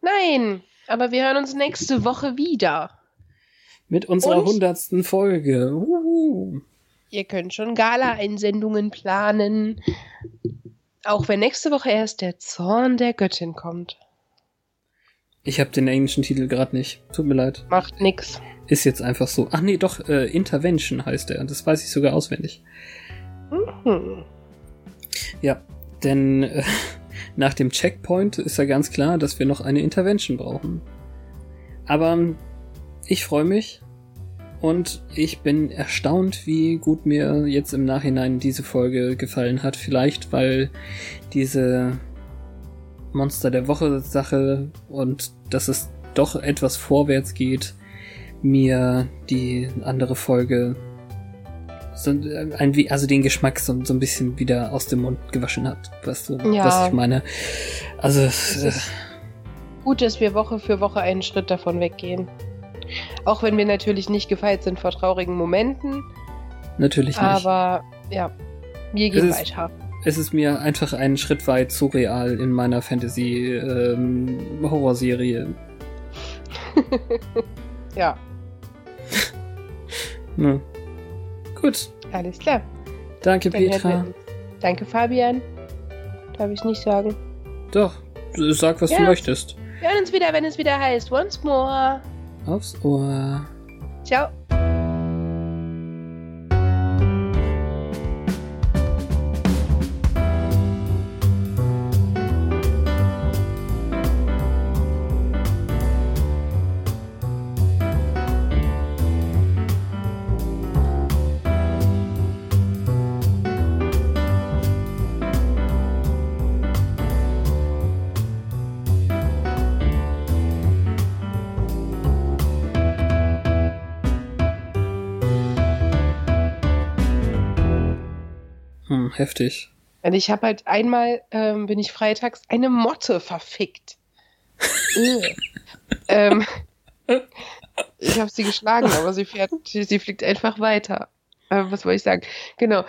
Nein, aber wir hören uns nächste Woche wieder. Mit unserer Und? hundertsten Folge. Uhu. Ihr könnt schon Gala-Einsendungen planen. Auch wenn nächste Woche erst der Zorn der Göttin kommt. Ich habe den englischen Titel gerade nicht. Tut mir leid. Macht nix. Ist jetzt einfach so. Ach nee, doch, äh, Intervention heißt er. Das weiß ich sogar auswendig. Hm. Ja, denn äh, (laughs) nach dem Checkpoint ist ja ganz klar, dass wir noch eine Intervention brauchen. Aber ich freue mich und ich bin erstaunt, wie gut mir jetzt im Nachhinein diese Folge gefallen hat. Vielleicht, weil diese Monster der Woche Sache und dass es doch etwas vorwärts geht, mir die andere Folge so ein, also den Geschmack so, so ein bisschen wieder aus dem Mund gewaschen hat, was, so, Ja. was ich meine. Also, Es äh, ist gut, dass wir Woche für Woche einen Schritt davon weggehen. Auch wenn wir natürlich nicht gefeit sind vor traurigen Momenten. natürlich nicht. Aber ja, wir gehen Es ist- weiter. es ist mir einfach einen Schritt weit zu real in meiner Fantasy-Horrorserie. (laughs) Ja, (laughs) ne? Gut, alles klar. danke Dann Petra. Danke, Fabian. Darf ich nicht sagen. Doch, sag, was Ja. du möchtest. Wir hören uns wieder, wenn es wieder heißt. Once more. Aufs Ohr. Ciao. Heftig. Und ich habe halt einmal, ähm, bin ich freitags, eine Motte verfickt. (laughs) Äh. ähm, ich habe sie geschlagen, aber sie fährt, sie, fliegt einfach weiter. Äh, was wollte ich sagen? Genau.